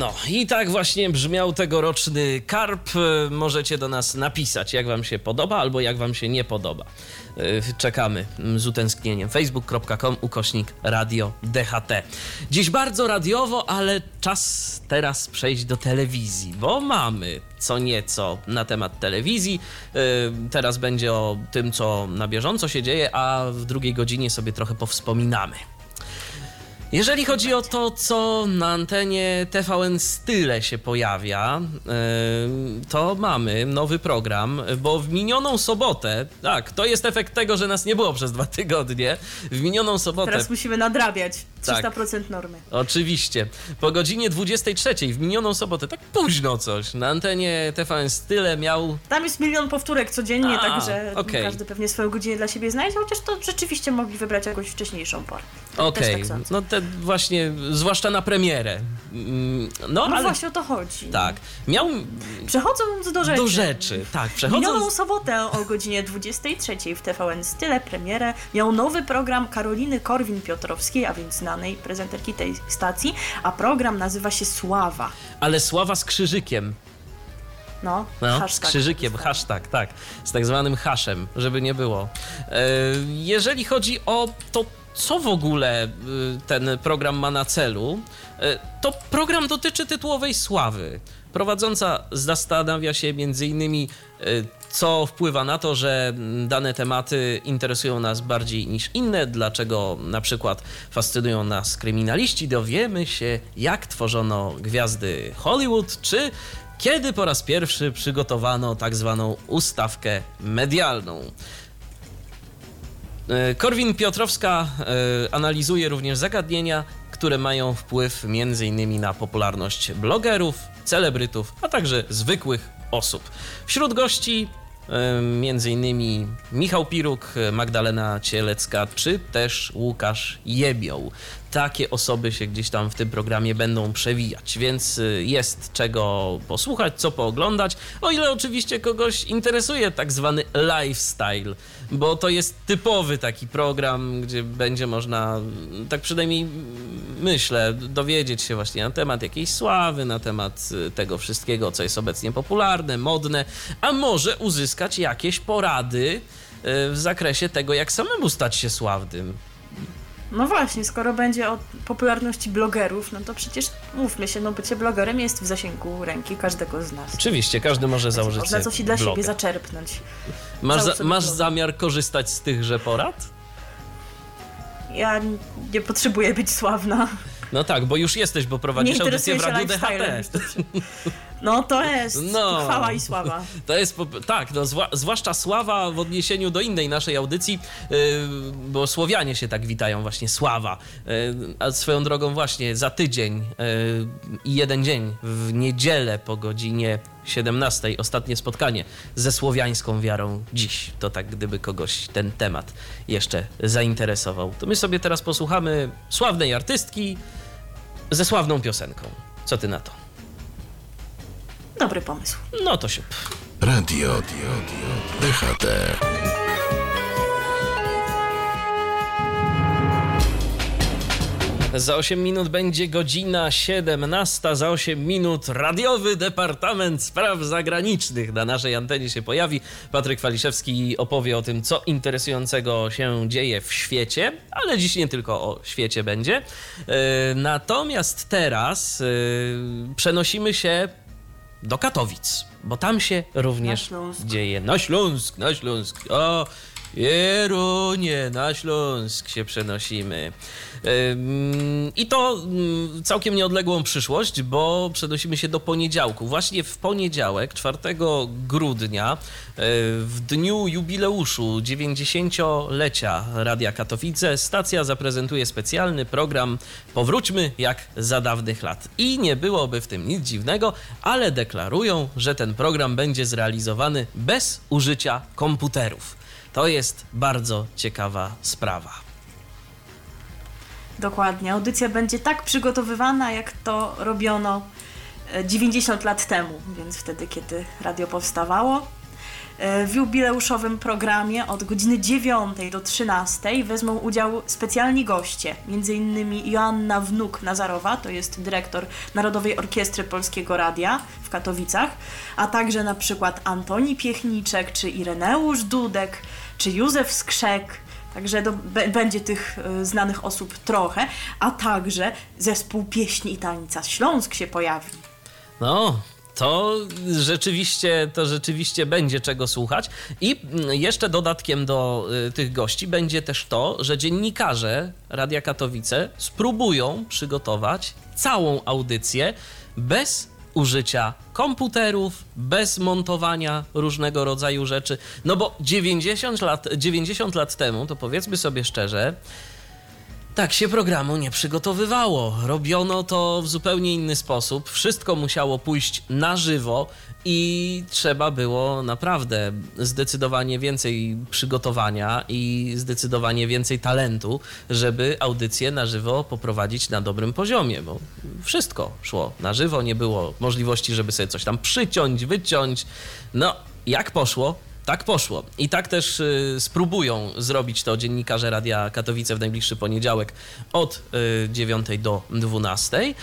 No i tak właśnie brzmiał tegoroczny karp. E, Możecie do nas napisać, jak wam się podoba albo jak wam się nie podoba. E, Czekamy z utęsknieniem. facebook.com ukośnik radio DHT. Dziś bardzo radiowo, ale czas teraz przejść do telewizji, bo mamy co nieco na temat telewizji. E, Teraz będzie o tym, co na bieżąco się dzieje, a w drugiej godzinie sobie trochę powspominamy. Jeżeli chodzi o to, co na antenie TVN Style się pojawia, yy, to mamy nowy program, bo w minioną sobotę, tak, to jest efekt tego, że nas nie było przez dwa tygodnie, w minioną sobotę, Teraz musimy nadrabiać Tak. 300% normy. oczywiście, po godzinie 23 w minioną sobotę, tak późno coś, na antenie TVN Style miał Tam jest milion powtórek codziennie, A, także okej. każdy pewnie swoją godzinę dla siebie znajdzie, chociaż to rzeczywiście mogli wybrać jakąś wcześniejszą porę. Okej, Też tak no te właśnie, zwłaszcza na premierę. Mm, No, No ale właśnie o to chodzi. tak, miał Przechodząc do rzeczy. do rzeczy, tak, Minioną przechodząc... sobotę o godzinie 23 w TVN Style premierę miał nowy program Karoliny Korwin-Piotrowskiej, a więc znanej prezenterki tej stacji, a program nazywa się Sława. Ale Sława z krzyżykiem. No, No, z hashtag. krzyżykiem, hashtag, tak. Z tak zwanym haszem, żeby nie było. E, jeżeli chodzi o to, co w ogóle y, ten program ma na celu, e, to program dotyczy tytułowej sławy. Prowadząca zastanawia się między innymi, e, co wpływa na to, że dane tematy interesują nas bardziej niż inne, dlaczego na przykład fascynują nas kryminaliści, dowiemy się, jak tworzono gwiazdy Hollywood, czy kiedy po raz pierwszy przygotowano tak zwaną ustawkę medialną. E, Korwin Piotrowska e, analizuje również zagadnienia, które mają wpływ m.in. na popularność blogerów, celebrytów, a także zwykłych osób. Wśród gości e, m.in. Michał Piruk, Magdalena Cielecka czy też Łukasz Jebioł. Takie osoby się gdzieś tam w tym programie będą przewijać, więc y, jest czego posłuchać, co pooglądać, o ile oczywiście kogoś interesuje tak zwany lifestyle, bo to jest typowy taki program, gdzie będzie można, mm, tak przynajmniej myślę, dowiedzieć się właśnie na temat jakiejś sławy, na temat y, tego wszystkiego, co jest obecnie popularne, modne, a może uzyskać jakieś porady y, w zakresie tego, jak samemu stać się sławnym. No właśnie, skoro będzie o popularności blogerów, no to przecież mówmy się, no bycie blogerem jest w zasięgu ręki każdego z nas. Oczywiście, każdy może założyć Można coś i dla bloga. siebie zaczerpnąć. Masz, za, masz zamiar korzystać z tychże porad? Ja nie potrzebuję być sławna. No tak, bo już jesteś, bo prowadzisz audycję w Radiu. DHT. <laughs> No to jest No. chwała i sława. <laughs> To jest, tak, no, zwłaszcza sława w odniesieniu do innej naszej audycji, yy, bo Słowianie się tak witają, właśnie sława. Yy, a swoją drogą właśnie za tydzień yy, i jeden dzień, w niedzielę po godzinie 17, ostatnie spotkanie ze słowiańską wiarą dziś. To tak, gdyby kogoś ten temat jeszcze zainteresował. To my sobie teraz posłuchamy sławnej artystki ze sławną piosenką. Co ty na to? Dobry pomysł. No to się... Radio DHT. Za 8 minut będzie godzina 17. Za 8 minut radiowy Departament Spraw Zagranicznych na naszej antenie się pojawi. Patryk Waliszewski opowie o tym, co interesującego się dzieje w świecie, ale dziś nie tylko o świecie będzie. Yy, Natomiast teraz yy, przenosimy się do Katowic, bo tam się również Na dzieje. Na Śląsk, na Śląsk. O, Pierunie, na Śląsk się przenosimy. I to całkiem nieodległą przyszłość, bo przenosimy się do poniedziałku. Właśnie w poniedziałek, 4 grudnia, y, w dniu jubileuszu 90-lecia Radia Katowice, stacja zaprezentuje specjalny program Powróćmy jak za dawnych lat. I nie byłoby w tym nic dziwnego, ale deklarują, że ten program będzie zrealizowany bez użycia komputerów. To jest bardzo ciekawa sprawa. Dokładnie. Audycja będzie tak przygotowywana, jak to robiono e, 90 lat temu, więc wtedy, kiedy radio powstawało. E, W jubileuszowym programie od godziny 9 do 13 wezmą udział specjalni goście, m.in. Joanna Wnuk-Nazarowa, to jest dyrektor Narodowej Orkiestry Polskiego Radia w Katowicach, a także na przykład Antoni Piechniczek, czy Ireneusz Dudek, czy Józef Skrzek, Także do, będzie tych y, znanych osób trochę, a także zespół pieśni i tańca Śląsk się pojawi. No, to rzeczywiście, to rzeczywiście będzie czego słuchać. I mm, jeszcze dodatkiem do y, tych gości będzie też to, że dziennikarze Radia Katowice spróbują przygotować całą audycję bez użycia komputerów, bez montowania różnego rodzaju rzeczy. No bo 90 lat, 90 lat temu, to powiedzmy sobie szczerze, tak się programu nie przygotowywało. Robiono to w zupełnie inny sposób. Wszystko musiało pójść na żywo i trzeba było naprawdę zdecydowanie więcej przygotowania i zdecydowanie więcej talentu, żeby audycję na żywo poprowadzić na dobrym poziomie, bo wszystko szło na żywo, nie było możliwości, żeby sobie coś tam przyciąć, wyciąć. No, jak poszło, tak poszło. I tak też y, spróbują zrobić to dziennikarze Radia Katowice w najbliższy poniedziałek od y, 9 do 12. Y,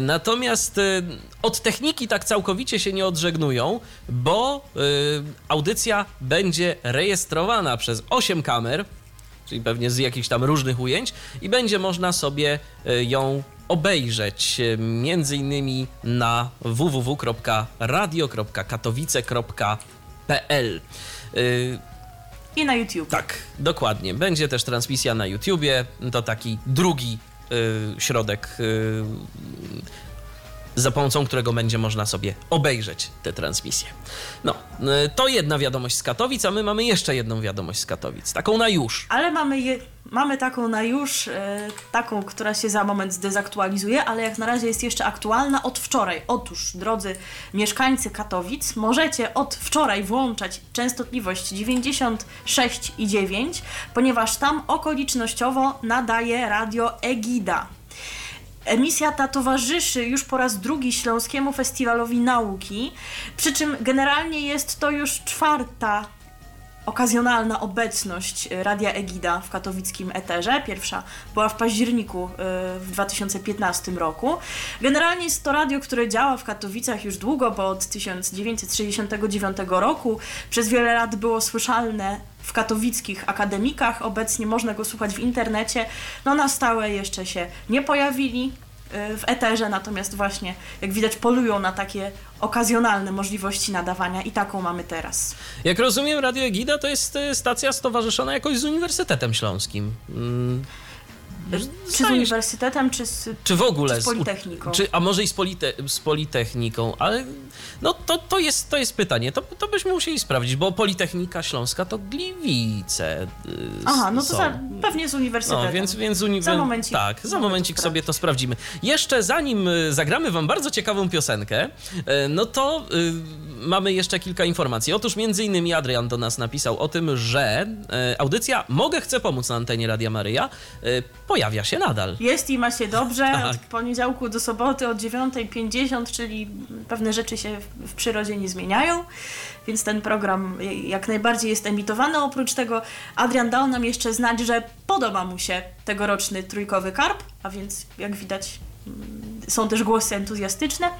natomiast y, od techniki tak całkowicie się nie odżegnują, bo y, audycja będzie rejestrowana przez 8 kamer, czyli pewnie z jakichś tam różnych ujęć, i będzie można sobie y, ją obejrzeć między innymi na www.radio.katowice.pl. Y, I na YouTube. tak, dokładnie. Będzie też transmisja na YouTubie. To taki drugi y, środek, y, za pomocą którego będzie można sobie obejrzeć te transmisje. No, y, to jedna wiadomość z Katowic, a my mamy jeszcze jedną wiadomość z Katowic. Taką na już. Ale mamy, je, mamy taką na już, e, taką, która się za moment zdezaktualizuje, ale jak na razie jest jeszcze aktualna od wczoraj. Otóż, drodzy mieszkańcy Katowic, możecie od wczoraj włączać częstotliwość 96,9, ponieważ tam okolicznościowo nadaje radio Egida. Emisja ta towarzyszy już po raz drugi Śląskiemu Festiwalowi Nauki, przy czym generalnie jest to już czwarta okazjonalna obecność e, Radia Egida w katowickim eterze. Pierwsza była w październiku e, w 2015 roku. Generalnie jest to radio, które działa w Katowicach już długo, bo od 1969 roku przez wiele lat było słyszalne w katowickich akademikach. Obecnie można go słuchać w internecie. No na stałe jeszcze się nie pojawili w eterze, natomiast właśnie, jak widać, polują na takie okazjonalne możliwości nadawania i taką mamy teraz. Jak rozumiem, Radio Egida to jest y, stacja stowarzyszona jakoś z Uniwersytetem Śląskim. Mm, Czy z uniwersytetem, czy z, Czy w ogóle czy z Politechniką? Czy, a może i z, polite, z Politechniką, ale no to, to, jest, to jest pytanie. To, to byśmy musieli sprawdzić, bo Politechnika Śląska to Gliwice. y, Aha, no to za, pewnie z uniwersytetem. No, więc, więc uni- Za momencik. Tak, za momencik sobie to sprawdzimy. Jeszcze zanim y, zagramy wam bardzo ciekawą piosenkę, y, no to mamy jeszcze kilka informacji. Otóż między innymi Adrian do nas napisał o tym, że y, audycja Mogę Chcę Pomóc na antenie Radia Maryja y, pojawia się nadal. Jest i ma się dobrze. <laughs> Tak. Od poniedziałku do soboty od 9.50, czyli pewne rzeczy się w, w przyrodzie nie zmieniają, więc ten program jak najbardziej jest emitowany. Oprócz tego Adrian dał nam jeszcze znać, że podoba mu się tegoroczny trójkowy karp, a więc jak widać mm, są też głosy entuzjastyczne.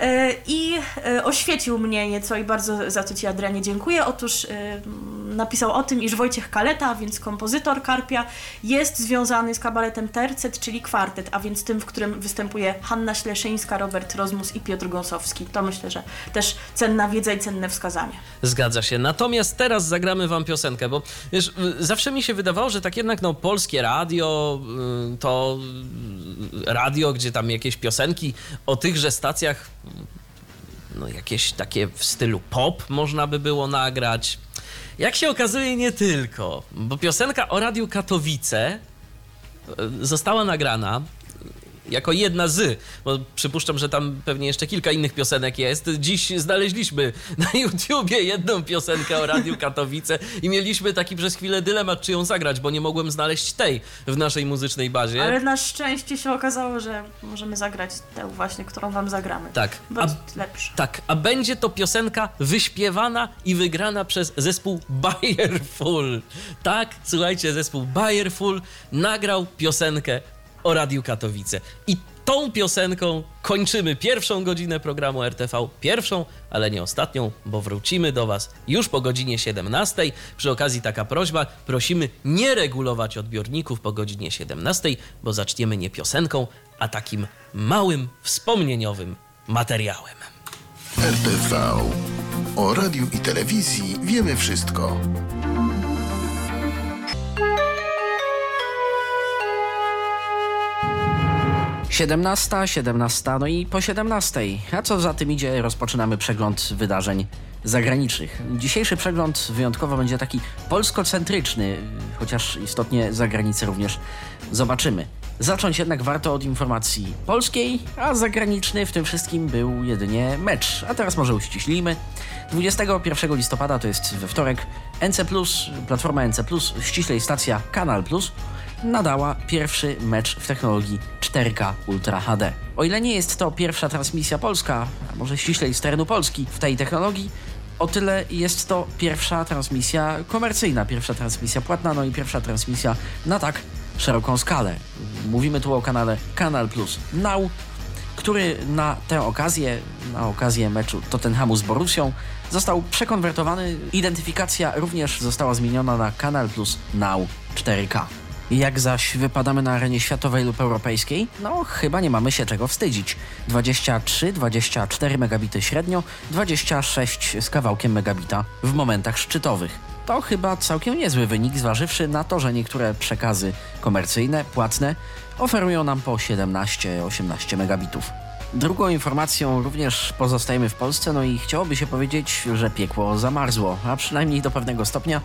E, I e, oświecił mnie nieco i bardzo za to Ci Adrianie dziękuję. Otóż e, napisał o tym, iż Wojciech Kaleta, więc kompozytor Karpia, jest związany z kabaretem Tercet, czyli kwartet, a więc tym, w którym występuje Hanna Śleszyńska, Robert Rozmus i Piotr Gąsowski. To myślę, że też cenna wiedza i cenne wskazanie. Zgadza się. Natomiast teraz zagramy wam piosenkę, bo wiesz, zawsze mi się wydawało, że tak jednak no polskie radio y, to y, radio, gdzie tam jakieś piosenki o tychże stacjach no jakieś takie w stylu pop można by było nagrać. Jak się okazuje, nie tylko, bo piosenka o Radiu Katowice e, została nagrana jako jedna z, bo przypuszczam, że tam pewnie jeszcze kilka innych piosenek jest. Dziś znaleźliśmy na YouTubie jedną piosenkę o Radiu Katowice i mieliśmy taki przez chwilę dylemat, czy ją zagrać, bo nie mogłem znaleźć tej w naszej muzycznej bazie. Ale na szczęście się okazało, że możemy zagrać tę właśnie, którą wam zagramy. Tak. Jest lepsza. Tak, a będzie to piosenka wyśpiewana i wygrana przez zespół Bayerful. Tak, słuchajcie, zespół Bayerful nagrał piosenkę o Radiu Katowice. I tą piosenką kończymy pierwszą godzinę programu RTV. Pierwszą, ale nie ostatnią, bo wrócimy do Was już po godzinie 17. Przy okazji taka prośba, prosimy nie regulować odbiorników po godzinie 17, bo zaczniemy nie piosenką, a takim małym, wspomnieniowym materiałem. RTV. O radiu i telewizji wiemy wszystko. 17, 17, no i po 17. A co za tym idzie, rozpoczynamy przegląd wydarzeń zagranicznych. Dzisiejszy przegląd wyjątkowo będzie taki polskocentryczny, chociaż istotnie zagranicę również zobaczymy. Zacząć jednak warto od informacji polskiej, a zagraniczny w tym wszystkim był jedynie mecz. A teraz może uściślimy. 21 listopada, to jest we wtorek, NC+, platforma NC+, ściślej stacja Kanal nadała pierwszy mecz w technologii 4K Ultra HD. O ile nie jest to pierwsza transmisja polska, a może ściślej z terenu Polski w tej technologii, o tyle jest to pierwsza transmisja komercyjna, pierwsza transmisja płatna, no i pierwsza transmisja na tak szeroką skalę. Mówimy tu o kanale Kanal Plus Now, który na tę okazję, na okazję meczu Tottenhamu z Borussią, został przekonwertowany. Identyfikacja również została zmieniona na Kanal Plus Now 4K. Jak zaś wypadamy na arenie światowej lub europejskiej, no chyba nie mamy się czego wstydzić. 23-24 megabity średnio, 26 z kawałkiem megabita w momentach szczytowych. To chyba całkiem niezły wynik, zważywszy na to, że niektóre przekazy komercyjne, płatne, oferują nam po 17-18 megabitów. Drugą informacją również pozostajemy w Polsce, no i chciałoby się powiedzieć, że piekło zamarzło, a przynajmniej do pewnego stopnia,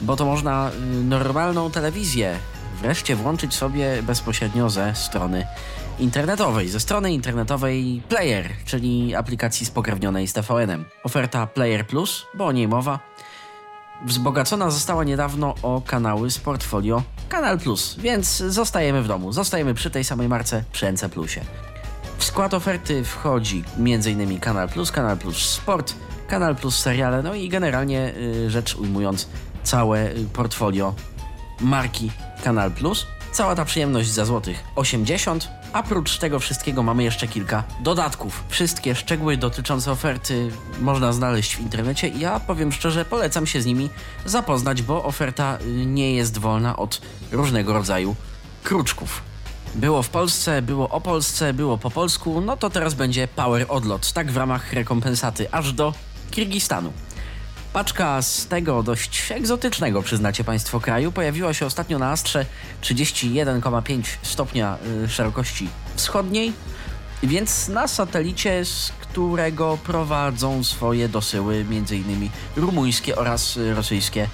bo to można y, normalną telewizję wreszcie włączyć sobie bezpośrednio ze strony internetowej, ze strony internetowej Player, czyli aplikacji spokrewnionej z TVN-em. Oferta Player Plus, bo o niej mowa, wzbogacona została niedawno o kanały z portfolio Kanal Plus, więc zostajemy w domu, zostajemy przy tej samej marce, przy NC Plusie. W skład oferty wchodzi m.in. Kanal Plus, Kanal Plus Sport, Kanal Plus seriale, no i generalnie y, rzecz ujmując całe y, portfolio marki Kanal Plus. Cała ta przyjemność za złotych 80. A prócz tego wszystkiego mamy jeszcze kilka dodatków. Wszystkie szczegóły dotyczące oferty można znaleźć w internecie i ja powiem szczerze, polecam się z nimi zapoznać, bo oferta y, nie jest wolna od różnego rodzaju kruczków. Było w Polsce, było o Polsce, było po polsku, no to teraz będzie Power Odlot, tak w ramach rekompensaty aż do Kirgistanu. Paczka z tego dość egzotycznego, przyznacie Państwo, kraju pojawiła się ostatnio na Astrze 31,5 stopnia y, szerokości wschodniej, więc na satelicie, z którego prowadzą swoje dosyły m.in. rumuńskie oraz rosyjskie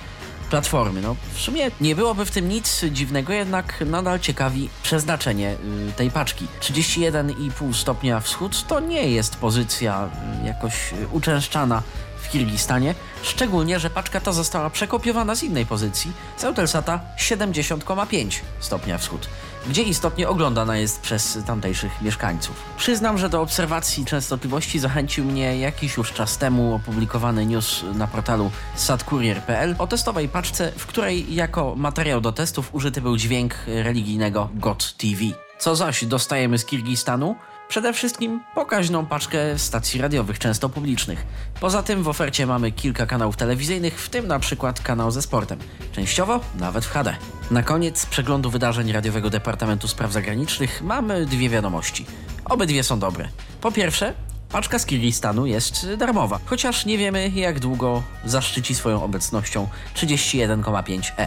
platformy. No, w sumie nie byłoby w tym nic dziwnego, jednak nadal ciekawi przeznaczenie y, tej paczki. 31,5 stopnia wschód to nie jest pozycja y, jakoś uczęszczana w Kirgistanie, szczególnie, że paczka ta została przekopiowana z innej pozycji, z Eutelsata 70,5 stopnia wschód, gdzie istotnie oglądana jest przez tamtejszych mieszkańców. Przyznam, że do obserwacji częstotliwości zachęcił mnie jakiś już czas temu opublikowany news na portalu satcourier.pl o testowej paczce, w której jako materiał do testów użyty był dźwięk religijnego God TV. Co zaś dostajemy z Kirgistanu? Przede wszystkim pokaźną paczkę stacji radiowych, często publicznych. Poza tym w ofercie mamy kilka kanałów telewizyjnych, w tym na przykład kanał ze sportem. Częściowo nawet w HD. Na koniec przeglądu wydarzeń Radiowego Departamentu Spraw Zagranicznych mamy dwie wiadomości. Obydwie są dobre. Po pierwsze, paczka z Kirgistanu jest darmowa, chociaż nie wiemy jak długo zaszczyci swoją obecnością 31,5e.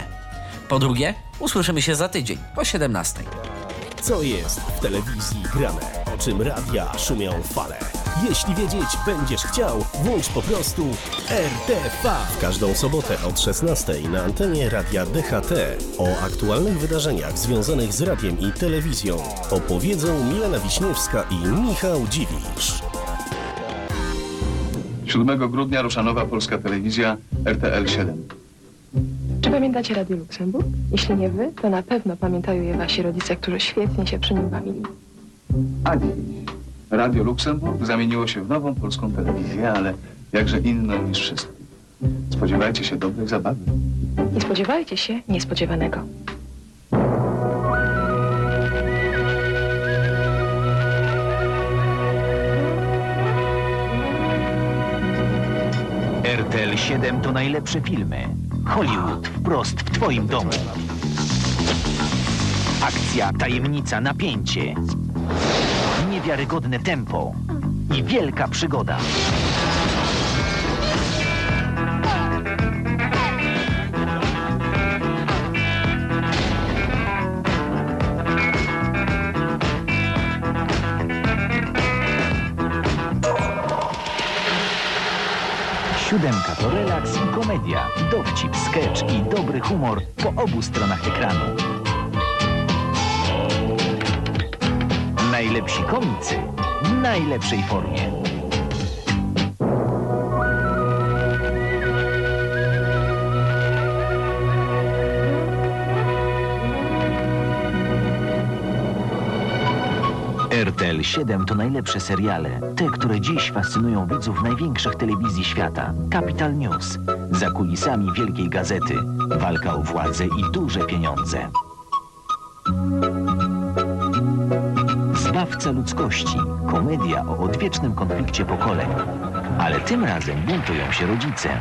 Po drugie, usłyszymy się za tydzień o 17. Co jest w telewizji grane? O czym radia szumią fale? Jeśli wiedzieć będziesz chciał, włącz po prostu RTV. W każdą sobotę od 16 na antenie radia DHT o aktualnych wydarzeniach związanych z radiem i telewizją opowiedzą Milena Wiśniewska i Michał Dziwisz. 7 grudnia rusza nowa polska telewizja RTL 7. Pamiętacie Radio Luksemburg? Jeśli nie wy, to na pewno pamiętają je wasi rodzice, którzy świetnie się przy nim bawili. A dziś Radio Luksemburg zamieniło się w nową polską telewizję, ale jakże inną niż wszystkie. Spodziewajcie się dobrej zabawy. Nie spodziewajcie się niespodziewanego. RTL 7 to najlepsze filmy. Hollywood wprost w Twoim domu. Akcja, tajemnica, napięcie. Niewiarygodne tempo i wielka przygoda. Siódemka to relaks komedia, dowcip, sketch i dobry humor po obu stronach ekranu. Najlepsi komicy w najlepszej formie. RTL 7 to najlepsze seriale, te, które dziś fascynują widzów największych telewizji świata. Capital News, za kulisami wielkiej gazety, walka o władzę i duże pieniądze. Zbawca ludzkości, komedia o odwiecznym konflikcie pokoleń. Ale tym razem buntują się rodzice.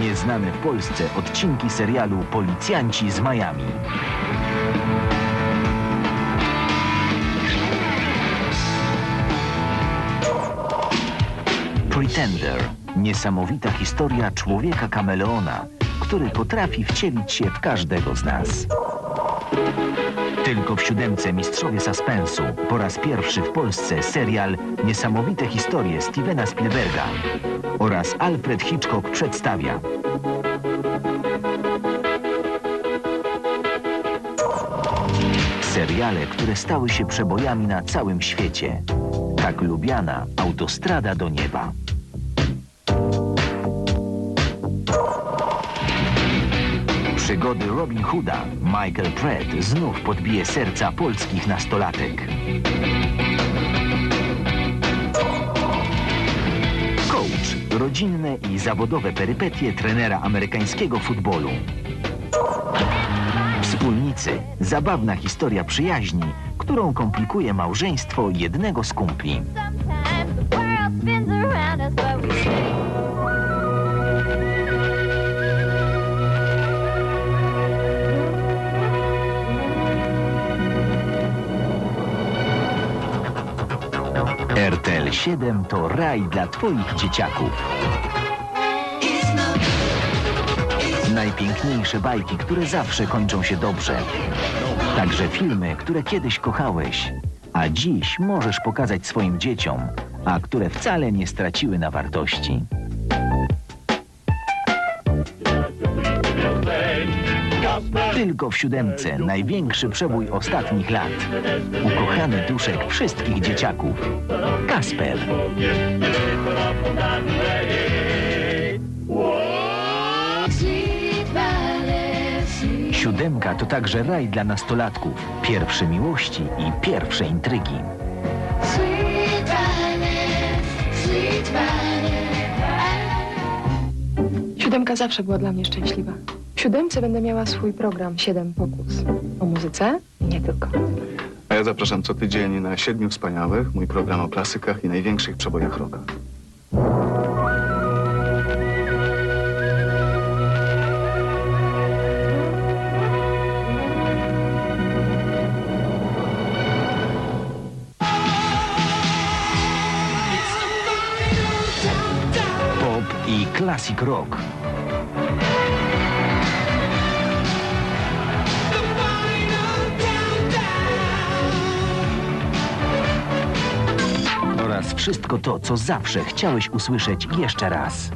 Nieznane w Polsce odcinki serialu Policjanci z Miami. Pretender. Niesamowita historia człowieka kameleona, który potrafi wcielić się w każdego z nas. Tylko w siódemce Mistrzowie Suspensu po raz pierwszy w Polsce serial Niesamowite historie Stevena Spielberga oraz Alfred Hitchcock przedstawia seriale, które stały się przebojami na całym świecie. Tak lubiana autostrada do nieba. Przygody Robin Hooda Michael Pratt znów podbije serca polskich nastolatek. Coach. Rodzinne i zawodowe perypetie trenera amerykańskiego futbolu. Wspólnicy. Zabawna historia przyjaźni, którą komplikuje małżeństwo jednego z kumpli. 7 to raj dla Twoich dzieciaków. Najpiękniejsze bajki, które zawsze kończą się dobrze. Także filmy, które kiedyś kochałeś, a dziś możesz pokazać swoim dzieciom, a które wcale nie straciły na wartości. Tylko w siódemce największy przebój ostatnich lat. Ukochany duszek wszystkich dzieciaków. Kasper. Siódemka to także raj dla nastolatków, pierwsze miłości i pierwsze intrygi. Siódemka zawsze była dla mnie szczęśliwa. Siódemce będę miała swój program Siedem Pokus. O muzyce i nie tylko. A ja zapraszam co tydzień na Siedmiu Wspaniałych, mój program o klasykach i największych przebojach rocka. Pop i classic rock. Wszystko to, co zawsze chciałeś usłyszeć jeszcze raz.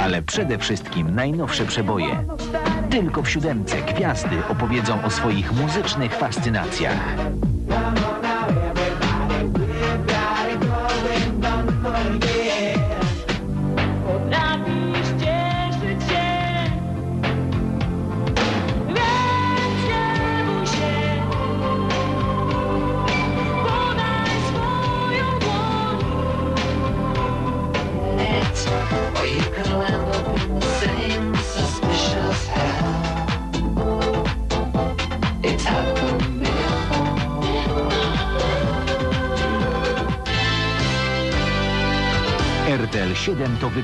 Ale przede wszystkim najnowsze przeboje. Tylko w siódemce gwiazdy opowiedzą o swoich muzycznych fascynacjach.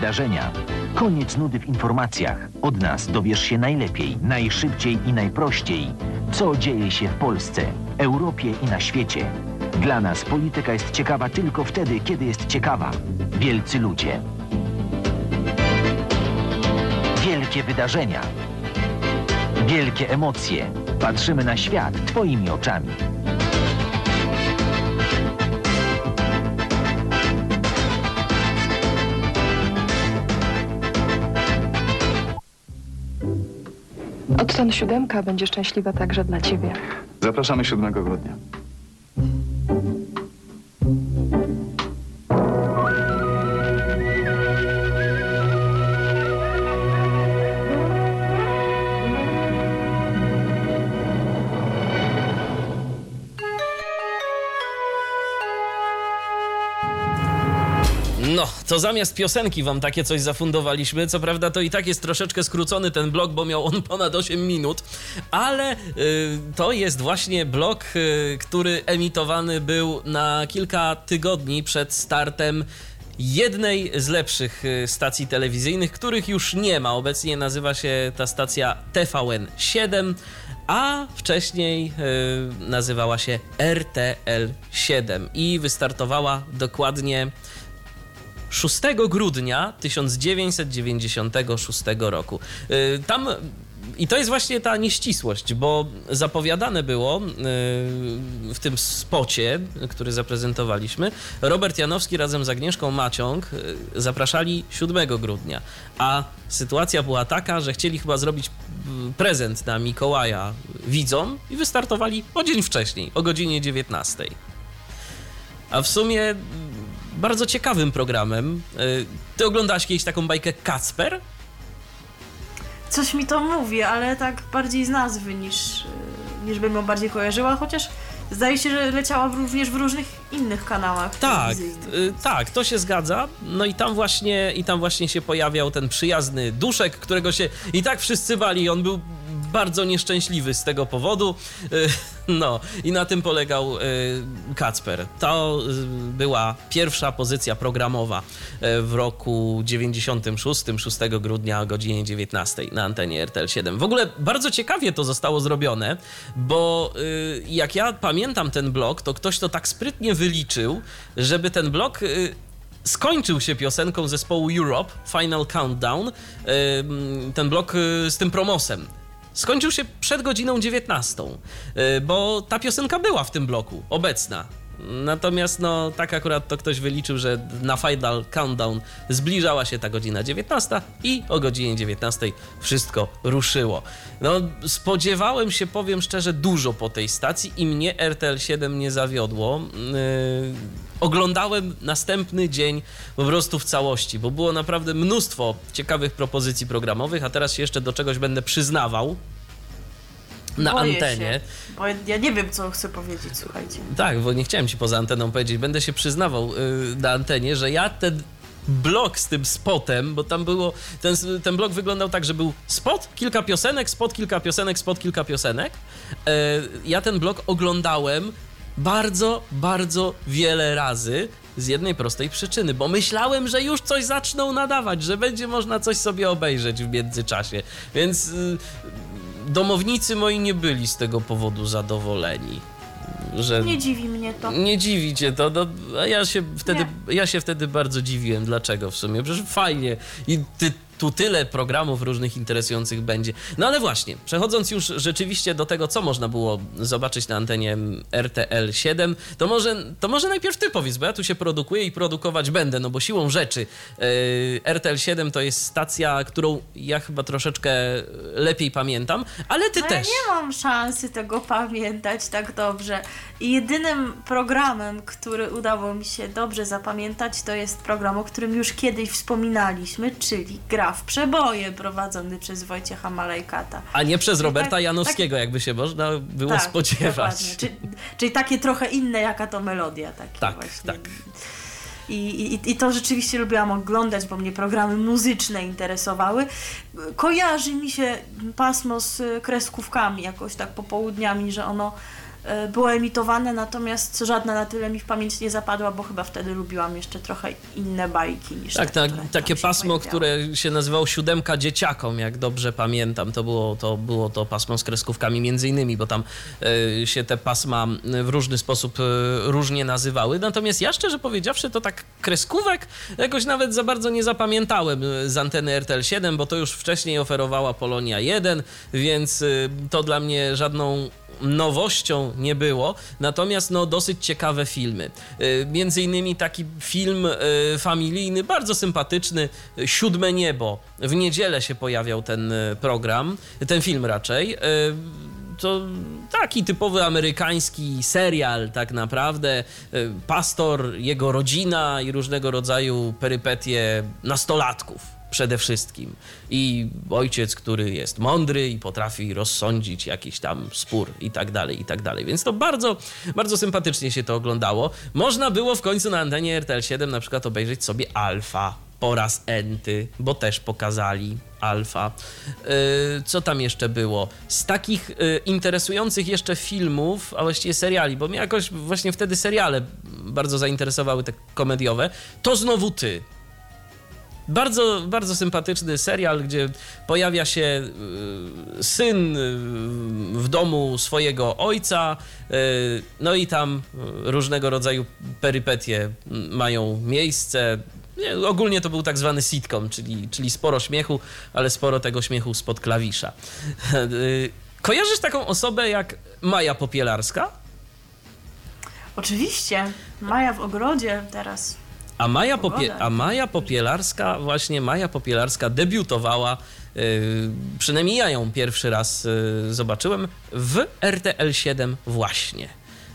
Wydarzenia. Koniec nudy w informacjach. Od nas dowiesz się najlepiej, najszybciej i najprościej, co dzieje się w Polsce, Europie i na świecie. Dla nas polityka jest ciekawa tylko wtedy, kiedy jest ciekawa. Wielcy ludzie. Wielkie wydarzenia. Wielkie emocje. Patrzymy na świat Twoimi oczami. Odtąd siódemka będzie szczęśliwa także dla ciebie. Zapraszamy 7 grudnia. To zamiast piosenki wam takie coś zafundowaliśmy. Co prawda to i tak jest troszeczkę skrócony ten blok, bo miał on <laughs> ponad 8 minut, ale y, to jest właśnie blok, y, który emitowany był na kilka tygodni przed startem jednej z lepszych y, stacji telewizyjnych, których już nie ma. Obecnie nazywa się ta stacja TVN 7, a wcześniej nazywała się RTL 7 i wystartowała dokładnie 6 grudnia 1996 roku. Y, Tam i to jest właśnie ta nieścisłość, bo zapowiadane było y, w tym spocie, który zaprezentowaliśmy, Robert Janowski razem z Agnieszką Maciąg y, zapraszali 7 grudnia, a sytuacja była taka, że chcieli chyba zrobić prezent na Mikołaja widzom i wystartowali o dzień wcześniej, o godzinie 19. A w sumie bardzo ciekawym programem. Y, Ty oglądałaś kiedyś taką bajkę Kacper? Coś mi to mówi, ale tak bardziej z nazwy niż, y, niż bym ją bardziej kojarzyła, chociaż zdaje się, że leciała również w różnych innych kanałach Tak, y, tak, to się zgadza. No i tam właśnie i tam właśnie się pojawiał ten przyjazny duszek, którego się i tak wszyscy bali. On był bardzo nieszczęśliwy z tego powodu. Y, <laughs> No i na tym polegał y, Kacper. To y, była pierwsza pozycja programowa w roku 96, 6 grudnia o godzinie 19 na antenie RTL 7. W ogóle bardzo ciekawie to zostało zrobione, bo jak ja pamiętam ten blok, to ktoś to tak sprytnie wyliczył, żeby ten blok skończył się piosenką zespołu Europe, Final Countdown, y, ten blok z tym promosem. Skończył się przed godziną 19, y, bo ta piosenka była w tym bloku, obecna. Natomiast no tak akurat to ktoś wyliczył, że na Final Countdown zbliżała się ta godzina 19 i o godzinie 19 wszystko ruszyło. No spodziewałem się, powiem szczerze, dużo po tej stacji i mnie RTL 7 nie zawiodło. Yy, oglądałem następny dzień po prostu w całości, bo było naprawdę mnóstwo ciekawych propozycji programowych, a teraz się jeszcze do czegoś będę przyznawał. Na Boję antenie. Się, bo ja nie wiem, co chcę powiedzieć, słuchajcie. Tak, bo nie chciałem ci poza anteną powiedzieć, będę się przyznawał yy, na antenie, że ja ten blok z tym spotem, bo tam było, ten, ten blok wyglądał tak, że był spot, kilka piosenek, spot, kilka piosenek, spot, kilka piosenek. Yy, ja ten blok oglądałem bardzo, bardzo wiele razy z jednej prostej przyczyny, bo myślałem, że już coś zaczną nadawać, że będzie można coś sobie obejrzeć w międzyczasie. Więc yy, domownicy moi nie byli z tego powodu zadowoleni. Że Nie dziwi mnie to. nie dziwi cię to, no, a ja się wtedy, ja się wtedy bardzo dziwiłem. Dlaczego w sumie? Przecież fajnie i ty, tu tyle programów różnych interesujących będzie. No ale właśnie, przechodząc już rzeczywiście do tego, co można było zobaczyć na antenie RTL 7, to może, to może najpierw ty powiedz, bo ja tu się produkuję i produkować będę, no bo siłą rzeczy yy, RTL 7 to jest stacja, którą ja chyba troszeczkę lepiej pamiętam, ale ty no też. Ja nie mam szansy tego pamiętać tak dobrze. I jedynym programem, który udało mi się dobrze zapamiętać, to jest program, o którym już kiedyś wspominaliśmy, czyli Gra w przeboje, prowadzony przez Wojciecha Malejkata. A nie przez Roberta tak- Janowskiego, jakby się można było Tak, spodziewać. Czyli, czyli takie trochę inne, jaka to melodia. Takie Tak, właśnie. tak. I, i, I to rzeczywiście lubiłam oglądać, bo mnie programy muzyczne interesowały. Kojarzy mi się pasmo z kreskówkami jakoś tak popołudniami, że ono było emitowane, natomiast żadna na tyle mi w pamięć nie zapadła, bo chyba wtedy lubiłam jeszcze trochę inne bajki niż Tak, te, tak tam takie pasmo, pojawiały. które się nazywało Siódemka Dzieciakom, jak dobrze pamiętam. To było to, było to pasmo z kreskówkami między innymi, bo tam e, się te pasma w różny sposób e, różnie nazywały. Natomiast ja szczerze powiedziawszy, to tak kreskówek jakoś nawet za bardzo nie zapamiętałem e, z anteny RTL 7, bo to już wcześniej oferowała Polonia 1, więc e, to dla mnie żadną nowością nie było, natomiast no dosyć ciekawe filmy. Y, Między innymi taki film y, familijny, bardzo sympatyczny, Siódme Niebo. W niedzielę się pojawiał ten y, program, ten film raczej. To taki typowy amerykański serial tak naprawdę. Pastor, jego rodzina i różnego rodzaju perypetie nastolatków przede wszystkim. I ojciec, który jest mądry i potrafi rozsądzić jakiś tam spór i tak dalej, i tak dalej. Więc to bardzo, bardzo sympatycznie się to oglądało. Można było w końcu na antenie RTL 7 na przykład obejrzeć sobie Alfa po raz enty, bo też pokazali Alfa. Yy, co tam jeszcze było? Z takich yy, interesujących jeszcze filmów, a właściwie seriali, bo mnie jakoś właśnie wtedy seriale bardzo zainteresowały te komediowe, to znowu ty. Bardzo, bardzo sympatyczny serial, gdzie pojawia się y, syn y, w domu swojego ojca, y, no i tam różnego rodzaju perypetie mają miejsce. Nie, ogólnie to był tak zwany sitcom, czyli, czyli sporo śmiechu, ale sporo tego śmiechu spod klawisza. <laughs> Kojarzysz taką osobę jak Maja Popielarska? Oczywiście. Maja w ogrodzie teraz. A Maja, Popie- a Maja Popielarska, właśnie Maja Popielarska debiutowała, yy, przynajmniej ja ją pierwszy raz yy, zobaczyłem, w RTL 7 właśnie.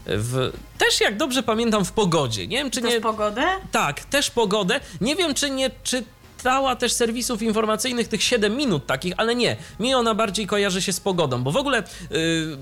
W, też jak dobrze pamiętam w pogodzie. Nie wiem, czy Też nie. pogodę? Tak, też pogodę. Nie wiem, czy nie czytała też serwisów informacyjnych tych 7 minut takich, ale nie. Mi ona bardziej kojarzy się z pogodą, bo w ogóle yy,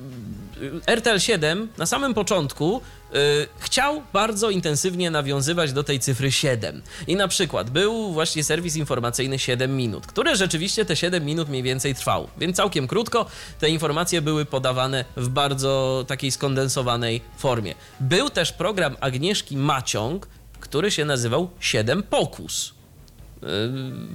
RTL 7 na samym początku yy, chciał bardzo intensywnie nawiązywać do tej cyfry 7. I na przykład był właśnie serwis informacyjny 7 minut, który rzeczywiście te 7 minut mniej więcej trwał. Więc całkiem krótko te informacje były podawane w bardzo takiej skondensowanej formie. Był też program Agnieszki Maciąg, który się nazywał 7 Pokus.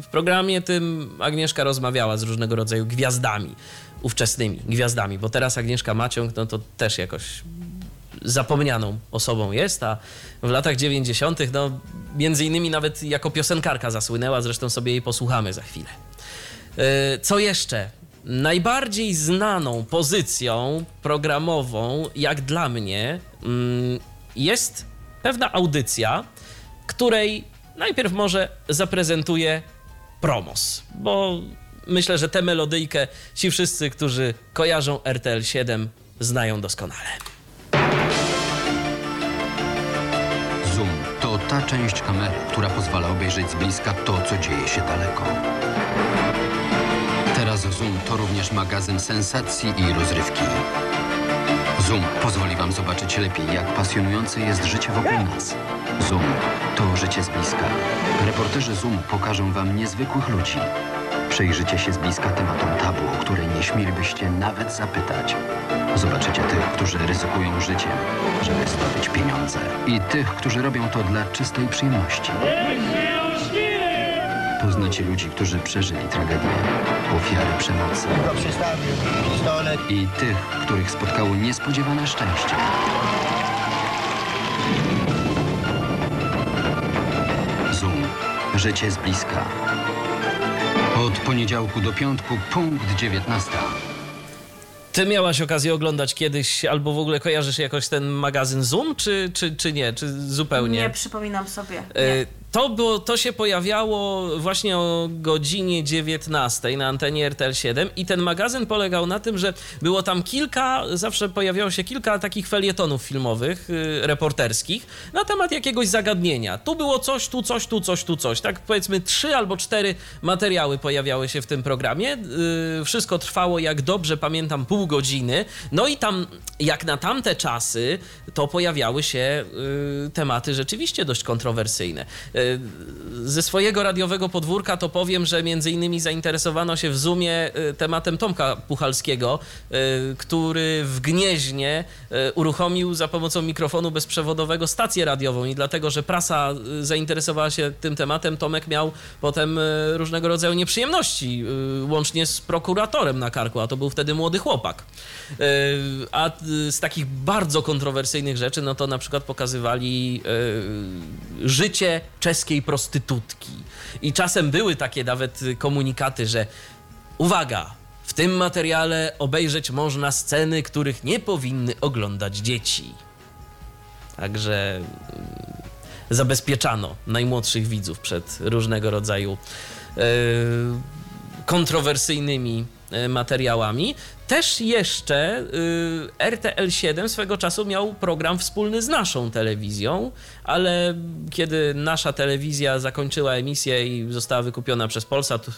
W programie tym Agnieszka rozmawiała z różnego rodzaju gwiazdami, ówczesnymi gwiazdami, bo teraz Agnieszka Maciąg, no to też jakoś zapomnianą osobą jest, a w latach 90., no między innymi nawet jako piosenkarka zasłynęła, zresztą sobie jej posłuchamy za chwilę. Yy, Co jeszcze? Najbardziej znaną pozycją programową, jak dla mnie, mm, jest pewna audycja, której najpierw może zaprezentuję promos, bo myślę, że tę melodyjkę ci wszyscy, którzy kojarzą RTL 7, znają doskonale. Zoom to ta część kamery, która pozwala obejrzeć z bliska to, co dzieje się daleko. Teraz zoom to również magazyn sensacji i rozrywki. Zoom pozwoli Wam zobaczyć lepiej, jak pasjonujące jest życie wokół nas. Zoom to życie z bliska. Reporterzy Zoom pokażą Wam niezwykłych ludzi. Przejrzycie się z bliska tematom tabu, o które nie śmielibyście nawet zapytać. Zobaczycie tych, którzy ryzykują życiem, żeby zdobyć pieniądze. I tych, którzy robią to dla czystej przyjemności. Poznacie ludzi, którzy przeżyli tragedię, ofiary przemocy. I tych, których spotkało niespodziewane szczęście. Zoom. Życie z bliska. Od poniedziałku do piątku, punkt 19. Ty miałaś okazję oglądać kiedyś, albo w ogóle kojarzysz jakoś ten magazyn Zoom, czy, czy, czy nie? Czy zupełnie? Nie przypominam sobie. E, To, było, to się pojawiało właśnie o godzinie 19 na antenie RTL 7 i ten magazyn polegał na tym, że było tam kilka, zawsze pojawiało się kilka takich felietonów filmowych, y, reporterskich na temat jakiegoś zagadnienia. Tu było coś, tu coś, tu coś, tu coś. Tak powiedzmy trzy albo cztery materiały pojawiały się w tym programie. Y, Wszystko trwało, jak dobrze pamiętam, pół godziny. No i tam, jak na tamte czasy, to pojawiały się y, tematy rzeczywiście dość kontrowersyjne. Y, Ze swojego radiowego podwórka to powiem, że między innymi zainteresowano się w Zoomie y, tematem Tomka Puchalskiego, y, który w Gnieźnie uruchomił za pomocą mikrofonu bezprzewodowego stację radiową i dlatego, że prasa zainteresowała się tym tematem, Tomek miał potem różnego rodzaju nieprzyjemności, łącznie z prokuratorem na karku, a to był wtedy młody chłopak. A z takich bardzo kontrowersyjnych rzeczy, no to na przykład pokazywali życie czeskiej prostytutki. I czasem były takie nawet komunikaty, że uwaga, w tym materiale obejrzeć można sceny, których nie powinny oglądać dzieci. Także mm, zabezpieczano najmłodszych widzów przed różnego rodzaju e, kontrowersyjnymi e, materiałami. Też jeszcze y, RTL 7 swego czasu miał program wspólny z naszą telewizją, ale kiedy nasza telewizja zakończyła emisję i została wykupiona przez Polsat, y,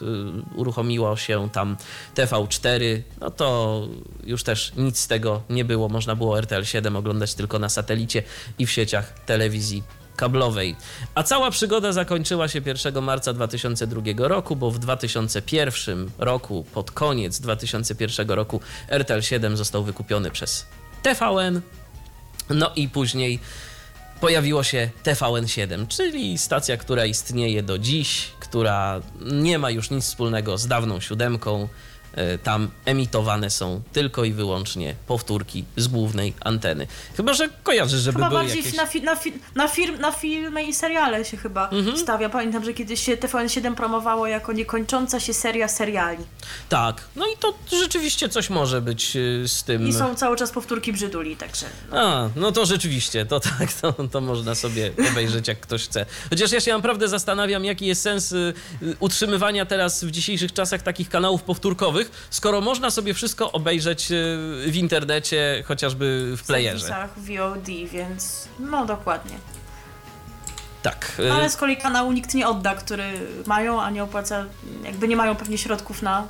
uruchomiło się tam TV4, no to już też nic z tego nie było. Można było RTL 7 oglądać tylko na satelicie i w sieciach telewizji kablowej. A cała przygoda zakończyła się 1 marca 2002 roku, bo w 2001 roku, pod koniec 2001 roku, RTL 7 został wykupiony przez TVN. No i później pojawiło się TVN7, czyli stacja, która istnieje do dziś, która nie ma już nic wspólnego z dawną siódemką. E, Tam emitowane są tylko i wyłącznie powtórki z głównej anteny. Chyba, że kojarzysz, żeby Chyba były bardziej jakieś... na, fi, na, fi, na, na filmy i seriale się chyba Mhm. stawia. Pamiętam, że kiedyś się TVN7 promowało jako niekończąca się seria seriali. Tak, no i to rzeczywiście coś może być y, z tym. I są cały czas powtórki brzyduli, także... A, no to rzeczywiście, to tak, to, to można sobie obejrzeć jak ktoś chce. Chociaż ja się naprawdę zastanawiam, jaki jest sens y, utrzymywania teraz w dzisiejszych czasach takich kanałów powtórkowych, skoro można sobie wszystko obejrzeć y, w internecie, chociażby w W playerze. serwisach VOD, więc no dokładnie. Tak. y, Ale z kolei kanału nikt nie odda, który mają, a nie opłaca, jakby nie mają pewnie środków na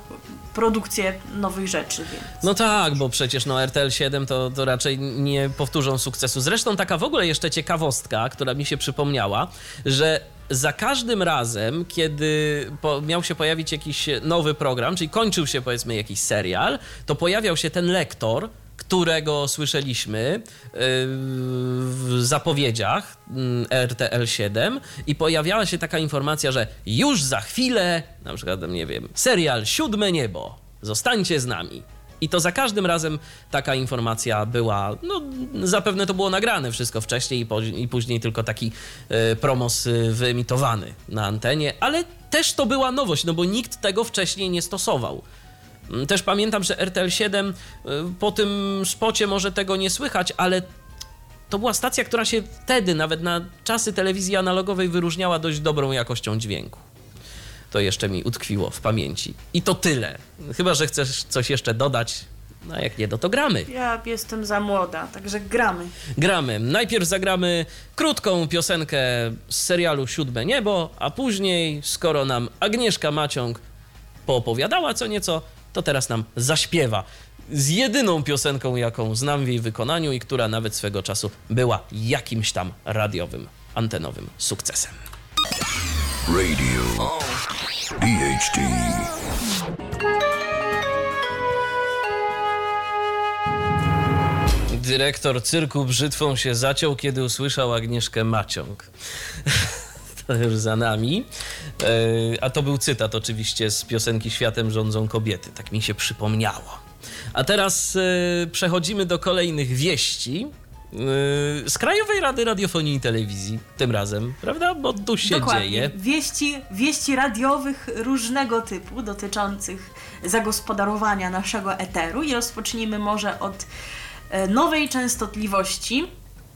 produkcję nowych rzeczy, więc... No tak, bo przecież no RTL 7 to, to raczej nie powtórzą sukcesu. Zresztą taka w ogóle jeszcze ciekawostka, która mi się przypomniała, że za każdym razem, kiedy miał się pojawić jakiś nowy program, czyli kończył się powiedzmy jakiś serial, to pojawiał się ten lektor, którego słyszeliśmy yy, w zapowiedziach mm, RTL 7 i pojawiała się taka informacja, że już za chwilę, na przykład, nie wiem, serial Siódme Niebo, zostańcie z nami. I to za każdym razem taka informacja była, no zapewne to było nagrane wszystko wcześniej i, po, i później tylko taki e, promos e, wyemitowany na antenie, ale też to była nowość, no bo nikt tego wcześniej nie stosował. Mm, Też pamiętam, że RTL 7 y, po tym spocie może tego nie słychać, ale to była stacja, która się wtedy, nawet na czasy telewizji analogowej, wyróżniała dość dobrą jakością dźwięku. To jeszcze mi utkwiło w pamięci. I to tyle. Chyba, że chcesz coś jeszcze dodać. No jak nie, no to gramy. Ja jestem za młoda, także gramy. Gramy. Najpierw zagramy krótką piosenkę z serialu Siódme Niebo, a później, skoro nam Agnieszka Maciąg poopowiadała co nieco, to teraz nam zaśpiewa z jedyną piosenką, jaką znam w jej wykonaniu i która nawet swego czasu była jakimś tam radiowym, antenowym sukcesem. Radio DHT. Dyrektor cyrku brzytwą się zaciął, kiedy usłyszał Agnieszkę Maciąg. <laughs> To już za nami. E, A to był cytat oczywiście z piosenki Światem rządzą kobiety. Tak mi się przypomniało. A teraz e, przechodzimy do kolejnych wieści. E, Z Krajowej Rady Radiofonii i Telewizji tym razem, prawda? Bo tu się Dokładnie. dzieje. Wieści, wieści radiowych różnego typu dotyczących zagospodarowania naszego eteru i rozpocznijmy może od e, nowej częstotliwości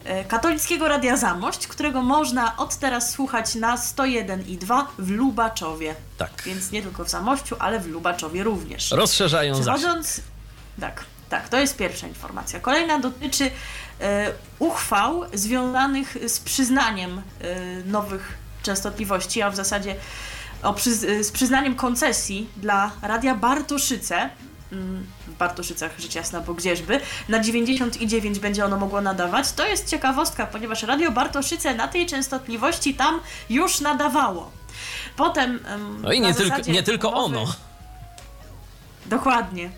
e, katolickiego Radia Zamość, którego można od teraz słuchać na 101 i 2 w Lubaczowie. Tak. Więc nie tylko w Zamościu, ale w Lubaczowie również. Rozszerzają zasięg. Przechodząc, tak, tak, to jest pierwsza informacja. Kolejna dotyczy e, uchwał związanych z przyznaniem e, nowych częstotliwości, a w zasadzie o, przyz, e, z przyznaniem koncesji dla Radia Bartoszyce. mm, W Bartoszycach, rzecz jasna, bo gdzieżby. Na 99 będzie ono mogło nadawać. To jest ciekawostka, ponieważ Radio Bartoszyce na tej częstotliwości tam już nadawało. Potem. em, No i nie tylko, nie tylko ono, Dokładnie.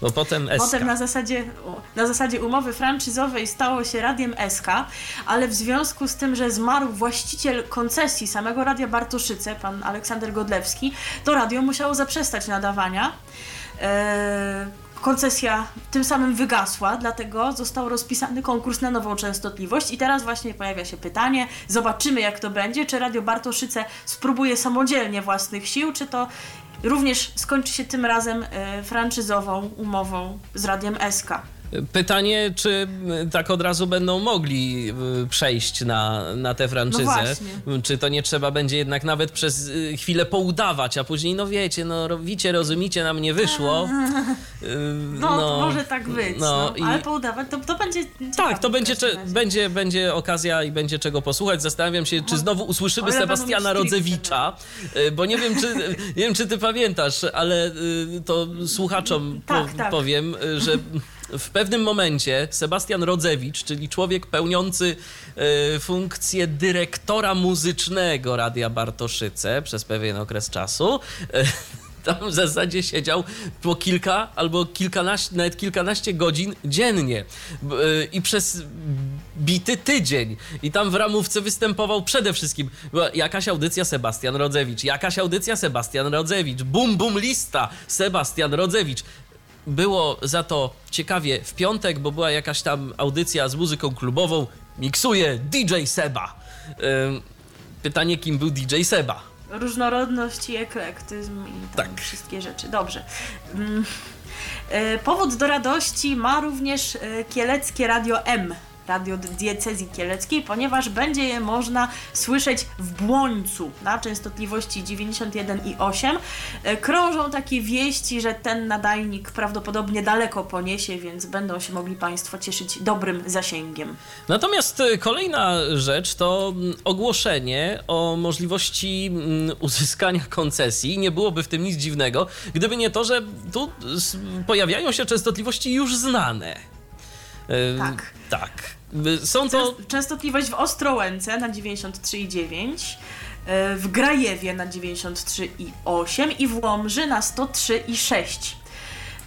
Bo potem SK. Potem na zasadzie, na zasadzie umowy franczyzowej stało się Radiem SK, ale w związku z tym, że zmarł właściciel koncesji samego Radia Bartoszyce, pan Aleksander Godlewski, to radio musiało zaprzestać nadawania. Eee, koncesja tym samym wygasła, dlatego został rozpisany konkurs na nową częstotliwość i teraz właśnie pojawia się pytanie, zobaczymy jak to będzie, czy Radio Bartoszyce spróbuje samodzielnie własnych sił, czy to również skończy się tym razem e, franczyzową umową z Radiem SK. Pytanie, czy y, tak od razu będą mogli y, przejść na, na tę franczyzę? No. Czy to nie trzeba będzie jednak nawet przez y, chwilę poudawać, a później, no wiecie, no robicie, rozumicie, nam nie wyszło. <laughs> No, to może tak być, no no, i- ale poudawać to, to będzie Tak, to będzie, cze- będzie, będzie okazja i będzie czego posłuchać. Zastanawiam się, czy znowu usłyszymy Sebastiana Rodzewicza, bo nie wiem, czy, <laughs> nie wiem, czy ty pamiętasz, ale to słuchaczom Tak, tak. powiem, że <laughs> w pewnym momencie Sebastian Rodzewicz, czyli człowiek pełniący y, funkcję dyrektora muzycznego Radia Bartoszyce przez pewien okres czasu, y, <laughs> tam w zasadzie siedział po kilka albo kilkanaście, nawet kilkanaście godzin dziennie y, i przez bity tydzień. I tam w ramówce występował przede wszystkim była jakaś audycja Sebastian Rodzewicz, jakaś audycja Sebastian Rodzewicz, bum bum lista Sebastian Rodzewicz. Było za to ciekawie w piątek, bo była jakaś tam audycja z muzyką klubową. Miksuje DJ Seba. Pytanie, kim był DJ Seba? różnorodność i eklektyzm i Tak. wszystkie rzeczy. Dobrze. E, Powód do radości ma również e, kieleckie Radio M. Radio diecezji kieleckiej, ponieważ będzie je można słyszeć w Błońcu na częstotliwości 91 i 8. E, Krążą takie wieści, że ten nadajnik prawdopodobnie daleko poniesie, więc będą się mogli Państwo cieszyć dobrym zasięgiem. Natomiast y, kolejna rzecz to mm, ogłoszenie o możliwości mm, uzyskania <laughs> koncesji. Nie byłoby w tym nic dziwnego, gdyby nie to, że tu pojawiają się częstotliwości już znane. Y, Tak. Tak. Są to. Częst- Częstotliwość w Ostrołęce na 93,9, e, w Grajewie na 93,8 i w Łomży na 103,6.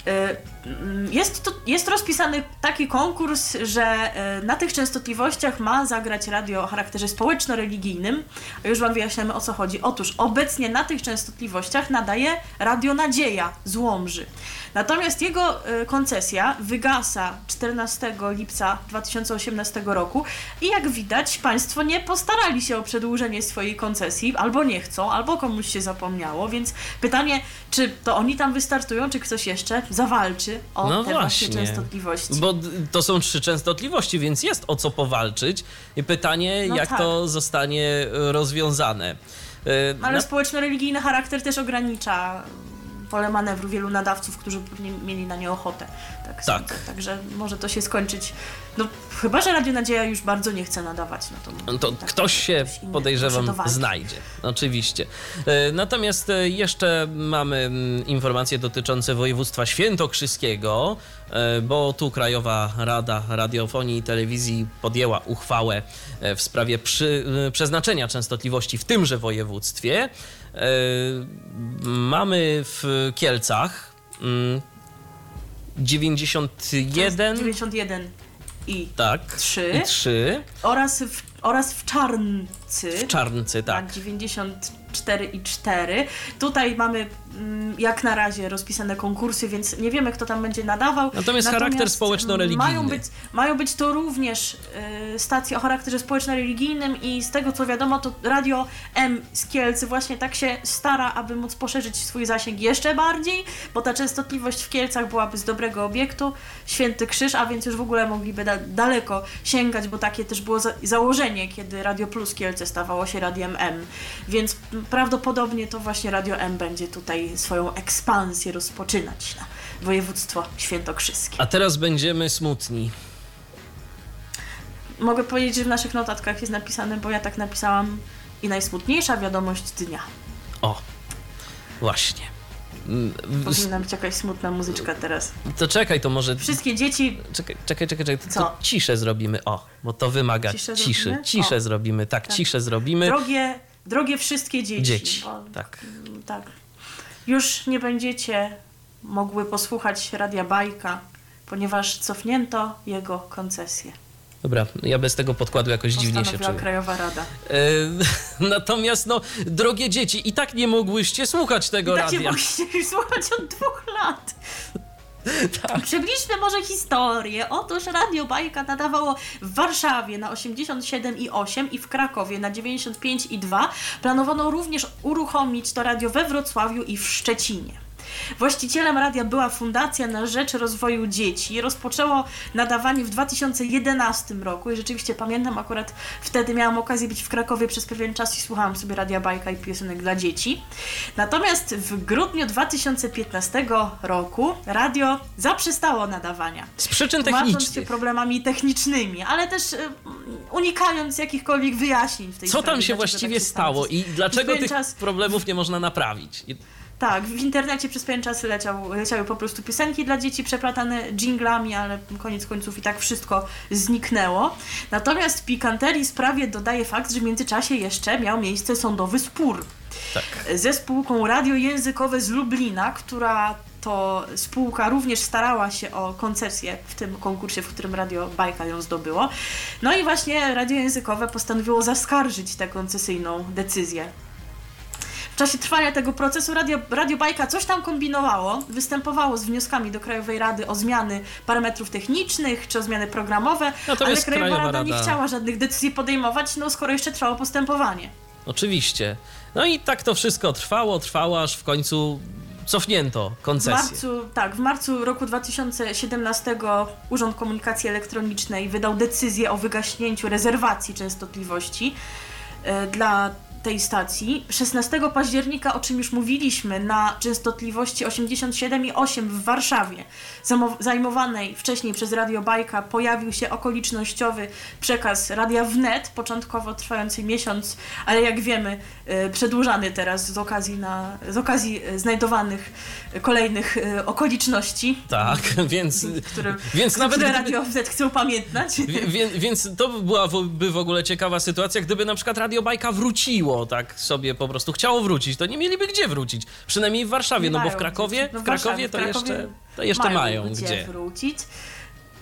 E, mm, Jest, to, jest rozpisany taki konkurs, że e, na tych częstotliwościach ma zagrać radio o charakterze społeczno-religijnym. A już Wam wyjaśniamy o co chodzi. Otóż obecnie na tych częstotliwościach nadaje Radio Nadzieja z Łomży. Natomiast jego e, koncesja wygasa 14 lipca 2018 roku i jak widać Państwo nie postarali się o przedłużenie swojej koncesji, albo nie chcą, albo komuś się zapomniało, więc pytanie, czy to oni tam wystartują, czy ktoś jeszcze zawalczy o No te właśnie częstotliwości. Bo to są trzy częstotliwości, więc jest o co powalczyć. I pytanie, No jak tak. to zostanie y, rozwiązane. Y, Ale społeczno-religijny charakter też ogranicza pole manewru wielu nadawców, którzy pewnie mieli na nie ochotę. Tak, Tak. sądzę. Także może to się skończyć. No chyba, że Radio Nadzieja już bardzo nie chce nadawać. No to, No To tak, ktoś się, inny podejrzewam, znajdzie. Oczywiście. E, Natomiast e, jeszcze mamy mm, informacje dotyczące województwa świętokrzyskiego, e, bo tu Krajowa Rada Radiofonii i Telewizji podjęła uchwałę w sprawie przy, przeznaczenia częstotliwości w tymże województwie. E, Mamy w Kielcach mm, 91, 91 i tak, Trzy. i 3 oraz w, oraz w Czarncy. w Czarncy, tak. Tak, 94 i 4. Tutaj mamy jak na razie rozpisane konkursy, więc nie wiemy, kto tam będzie nadawał. Natomiast charakter społeczno-religijny. Mają być, mają być to również y, stacje o charakterze społeczno-religijnym i z tego co wiadomo, to Radio M z Kielcy właśnie tak się stara, aby móc poszerzyć swój zasięg jeszcze bardziej, bo ta częstotliwość w Kielcach byłaby z dobrego obiektu, Święty Krzyż, a więc już w ogóle mogliby da daleko sięgać, bo takie też było za założenie, kiedy Radio Plus Kielce stawało się Radiem M. Więc prawdopodobnie to właśnie Radio M będzie tutaj swoją ekspansję rozpoczynać na województwo świętokrzyskie. A teraz będziemy smutni. Mogę powiedzieć, że w naszych notatkach jest napisane, bo ja tak napisałam i najsmutniejsza wiadomość dnia. O, właśnie. Mm, Powinna być jakaś smutna muzyczka teraz. To czekaj, to może. Wszystkie dzieci Czekaj, czekaj, czekaj, czekaj. To, to ciszę zrobimy. O, bo to wymaga Ciszę ciszy. zrobimy? Ciszę O. zrobimy, tak, Tak. ciszę zrobimy. Drogie, drogie wszystkie dzieci. Dzieci, Bo, tak. tak. Już nie będziecie mogły posłuchać Radia Bajka, ponieważ cofnięto jego koncesję. Dobra, ja bez tego podkładu jakoś dziwnie się czuję. Krajowa Rada. E, <laughs> natomiast, no, drogie dzieci, i tak nie mogłyście słuchać tego I tak radia. mogliście już słuchać od dwóch lat. Tak. Przybliżmy może historię. Otóż Radio Bajka nadawało w Warszawie na 87,8 i w Krakowie na 95,2. Planowano również uruchomić to radio we Wrocławiu i w Szczecinie. Właścicielem radia była Fundacja na Rzecz Rozwoju Dzieci. Rozpoczęło nadawanie w 2011 roku i rzeczywiście pamiętam, akurat wtedy miałam okazję być w Krakowie przez pewien czas i słuchałam sobie Radia Bajka i piosenek dla dzieci. Natomiast w grudniu 2015 roku radio zaprzestało nadawania. Z przyczyn Tłumacząc się technicznych. problemami technicznymi, ale też y, unikając jakichkolwiek wyjaśnień w tej Co sprawie. tam się dlaczego właściwie tak się stało i dlaczego tych czas- problemów nie można naprawić? Tak, w internecie przez pewien czas leciał, leciały po prostu piosenki dla dzieci przeplatane dżinglami, ale koniec końców i tak wszystko zniknęło. Natomiast pikanterii sprawie dodaje fakt, że w międzyczasie jeszcze miał miejsce sądowy spór Tak. ze spółką radiojęzykowe z Lublina, która to spółka również starała się o koncesję w tym konkursie, w którym Radio Bajka ją zdobyło. No i właśnie radiojęzykowe postanowiło zaskarżyć tę koncesyjną decyzję. W czasie trwania tego procesu Radio, Radio Bajka coś tam kombinowało, występowało z wnioskami do Krajowej Rady o zmiany parametrów technicznych czy o zmiany programowe, Natomiast ale Krajowa Krajowa Rada nie Rada- chciała żadnych decyzji podejmować, no skoro jeszcze trwało postępowanie. Oczywiście. No i tak to wszystko trwało, trwało, aż w końcu cofnięto W koncesję. marcu, tak, w marcu roku 2017 Urząd Komunikacji Elektronicznej wydał decyzję o wygaśnięciu rezerwacji częstotliwości e, dla tej stacji. 16 października, o czym już mówiliśmy, na częstotliwości 87,8 w Warszawie, zajmowanej wcześniej przez Radio Bajka, pojawił się okolicznościowy przekaz Radia Wnet, początkowo trwający miesiąc, ale jak wiemy, e, przedłużany teraz z okazji, na, z okazji e, znajdowanych kolejnych e, okoliczności. Tak, <laughs> więc, Które, więc nawet które gdyby, Radio Wnet chcą pamiętać. <laughs> wie- więc to by była w- ogóle ciekawa sytuacja, gdyby na przykład Radio Bajka wróciło, tak sobie po prostu chciało wrócić, to nie mieliby gdzie wrócić. Przynajmniej w Warszawie, no bo w Krakowie. No w w Krakowie to Krakowie jeszcze, to jeszcze mają, gdzie, gdzie. wrócić.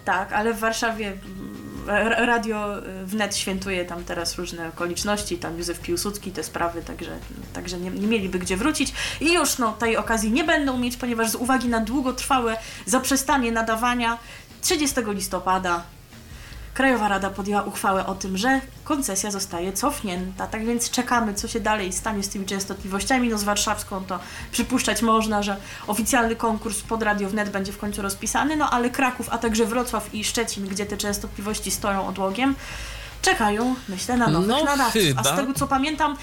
Tak, ale w Warszawie mm, radio y, wnet świętuje tam teraz różne okoliczności, tam Józef Piłsudski, te sprawy, także, także nie, nie mieliby gdzie wrócić. I już no, tej okazji nie będą mieć, ponieważ z uwagi na długotrwałe zaprzestanie nadawania 30 listopada Krajowa Rada podjęła uchwałę o tym, że koncesja zostaje cofnięta. Tak więc czekamy, co się dalej stanie z tymi częstotliwościami. No z warszawską to przypuszczać można, że oficjalny konkurs pod Radio Wnet będzie w końcu rozpisany, no ale Kraków, a także Wrocław i Szczecin, gdzie te częstotliwości stoją odłogiem, czekają, myślę, na nowych No nadawców. chyba. A z tego, co pamiętam,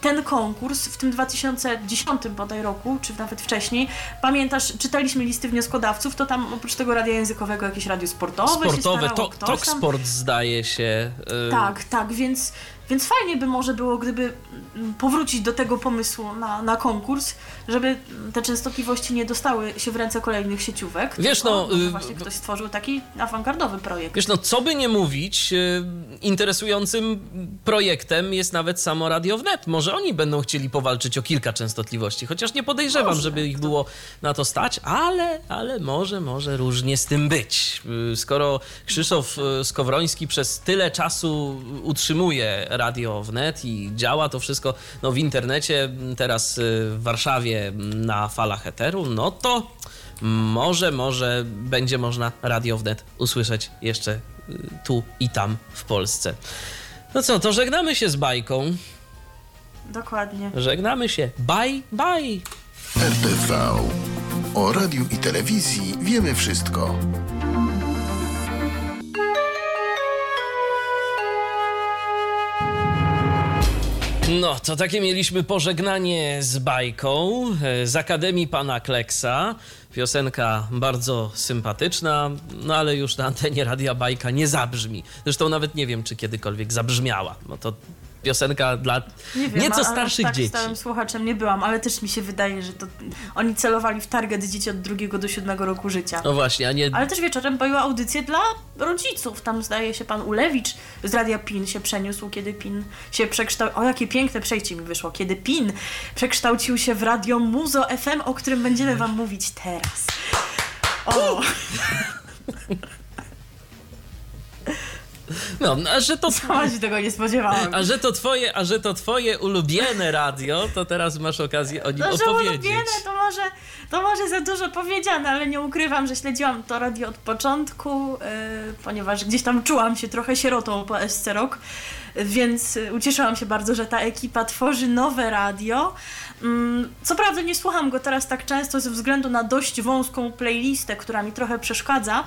ten konkurs w tym 2010 bodaj roku, czy nawet wcześniej, pamiętasz, czytaliśmy listy wnioskodawców, to tam oprócz tego radia językowego jakieś radio sportowe, Sportowe, to, ktoś tam- Talksport zdaje się. y, tak, tak, więc, więc fajnie by może było, gdyby mm, powrócić do tego pomysłu na, na konkurs, żeby te częstotliwości nie dostały się w ręce kolejnych sieciówek. Wiesz, no, y, właśnie ktoś stworzył taki awangardowy projekt. Wiesz, no co by nie mówić, y, interesującym projektem jest nawet samo Radio Wnet. Może oni będą chcieli powalczyć o kilka częstotliwości, chociaż nie podejrzewam, Może. żeby ich było na to stać, ale, ale może, może różnie z tym być. Y, Skoro Krzysztof Skowroński przez tyle czasu utrzymuje Radio Wnet i działa to wszystko no, w internecie, teraz y, w Warszawie m, na falach eteru, no to może, może będzie można Radio Wnet usłyszeć jeszcze y, tu i tam w Polsce. No co, to żegnamy się z bajką. Dokładnie. Żegnamy się. Bye, bye. RTV. O radiu i telewizji wiemy wszystko. No, to takie mieliśmy pożegnanie z bajką e, z Akademii Pana Kleksa. Piosenka bardzo sympatyczna, no ale już na antenie Radia Bajka nie zabrzmi. Zresztą nawet nie wiem, czy kiedykolwiek zabrzmiała. No to piosenka dla Nie wiem, nieco aż starszych tak dzieci. stałym słuchaczem nie byłam, ale też mi się wydaje, że to oni celowali w target dzieci od drugiego do siódmego roku życia. No właśnie, a nie... Ale też wieczorem była audycje dla rodziców. Tam zdaje się pan Ulewicz z Radia PIN się przeniósł, kiedy PIN się przekształcił. O, jakie piękne przejście mi wyszło. Kiedy PIN przekształcił się w Radio Muzo FM, o którym będziemy wam mówić teraz. O! <laughs> No, a że to... <laughs> Sama się tego nie spodziewałam. A że to twoje, a że to twoje ulubione radio, to teraz masz okazję o nim No, że opowiedzieć. ulubione, to może, to może za dużo powiedziane, ale nie ukrywam, że śledziłam to radio od początku, yy, ponieważ gdzieś tam czułam się trochę sierotą po SC Rock, więc ucieszyłam się bardzo, że ta ekipa tworzy nowe radio. Mm, Co prawda nie słucham go teraz tak często ze względu na dość wąską playlistę, która mi trochę przeszkadza,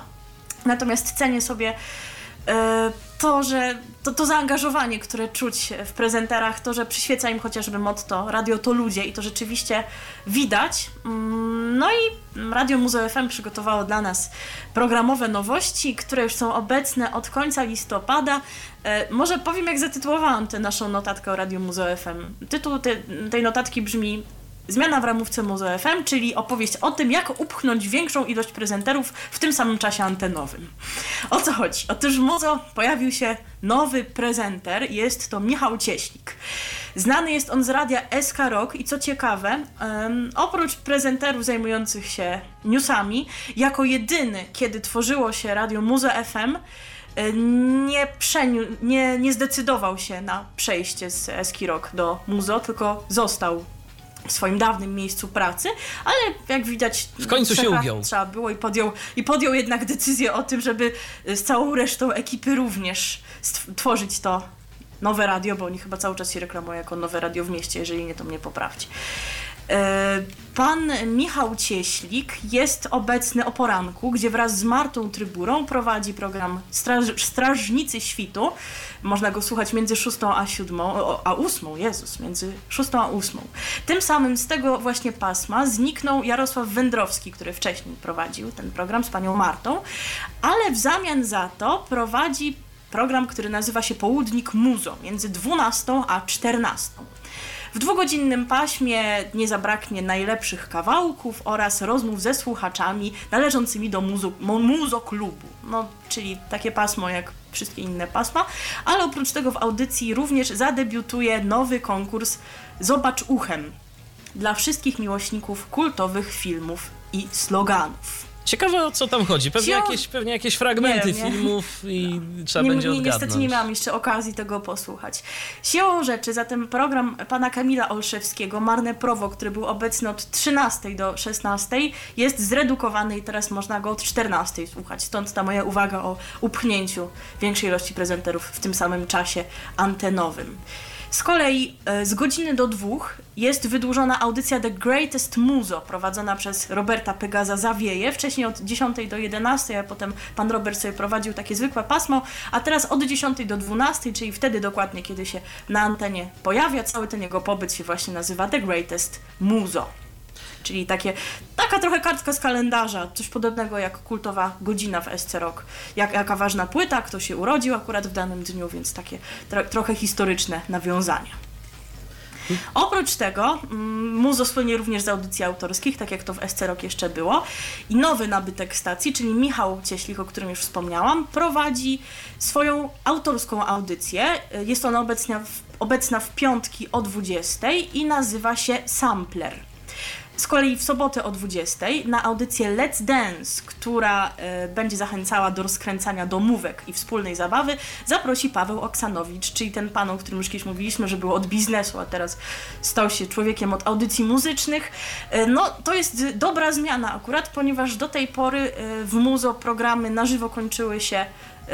natomiast cenię sobie to, że to, to zaangażowanie, które czuć w prezenterach, to, że przyświeca im chociażby motto Radio to ludzie i to rzeczywiście widać. Mm, No i Radio Muzeum FM przygotowało dla nas programowe nowości, które już są obecne od końca listopada. E, Może powiem, jak zatytułowałam tę naszą notatkę o Radio Muzeum FM. Tytuł te, tej notatki brzmi Zmiana w ramówce Muzo FM, czyli opowieść o tym, jak upchnąć większą ilość prezenterów w tym samym czasie antenowym. O co chodzi? Otóż w Muzo pojawił się nowy prezenter, jest to Michał Cieślik. Znany jest on z radia SK Rock i co ciekawe, em, oprócz prezenterów zajmujących się newsami, jako jedyny, kiedy tworzyło się radio Muzo FM, nie, przeniu, nie, nie zdecydował się na przejście z Eski Rock do Muzo, tylko został w swoim dawnym miejscu pracy, ale jak widać W końcu się ugiął. Trzeba było i podjął, i podjął jednak decyzję o tym, żeby z całą resztą ekipy również tworzyć to nowe radio, bo oni chyba cały czas się reklamują jako nowe radio w mieście, jeżeli nie, to mnie poprawcie. E, Pan Michał Cieślik jest obecny o poranku, gdzie wraz z Martą Tryburą prowadzi program Straż, Strażnicy Świtu. Można go słuchać między 6 a 7, o, a 8, Jezus, między 6 a 8. Tym samym z tego właśnie pasma zniknął Jarosław Wędrowski, który wcześniej prowadził ten program z panią Martą, ale w zamian za to prowadzi program, który nazywa się Południk Muzo, między 12 a 14. W dwugodzinnym paśmie nie zabraknie najlepszych kawałków oraz rozmów ze słuchaczami należącymi do muzo, mu- muzoklubu. No, czyli takie pasmo jak wszystkie inne pasma, ale oprócz tego w audycji również zadebiutuje nowy konkurs Zobacz uchem dla wszystkich miłośników kultowych filmów i sloganów. Ciekawe o co tam chodzi. Pewnie, jakieś, pewnie jakieś fragmenty wiem, filmów i trzeba nie, będzie nie, odgadnąć. Niestety nie miałam jeszcze okazji tego posłuchać. Siłą rzeczy zatem program pana Kamila Olszewskiego, Marne Prowo, który był obecny od 13 do 16, jest zredukowany i teraz można go od 14 słuchać. Stąd ta moja uwaga o upchnięciu większej ilości prezenterów w tym samym czasie antenowym. Z kolei e, z godziny do dwóch jest wydłużona audycja The Greatest Muzo, prowadzona przez Roberta Pegaza Zawieje. Wcześniej od 10 do 11, a potem pan Robert sobie prowadził takie zwykłe pasmo, a teraz od 10 do 12, czyli wtedy dokładnie, kiedy się na antenie pojawia, cały ten jego pobyt się właśnie nazywa The Greatest Muzo. Czyli takie, taka trochę kartka z kalendarza, coś podobnego jak kultowa godzina w SC Rock. Jak, jaka ważna płyta, kto się urodził akurat w danym dniu, więc takie tro, trochę historyczne nawiązania. Oprócz tego mm, Muzo słynie również z audycji autorskich, tak jak to w SC Rock jeszcze było. I nowy nabytek stacji, czyli Michał Cieślik, o którym już wspomniałam, prowadzi swoją autorską audycję. Jest ona obecna w, obecna w piątki o 20 i nazywa się Sampler. Z kolei w sobotę o 20 na audycję Let's Dance, która e, będzie zachęcała do rozkręcania domówek i wspólnej zabawy, zaprosi Paweł Oksanowicz, czyli ten pan, o którym już kiedyś mówiliśmy, że był od biznesu, a teraz stał się człowiekiem od audycji muzycznych. E, no, to jest dobra zmiana akurat, ponieważ do tej pory e, w Muzo programy na żywo kończyły się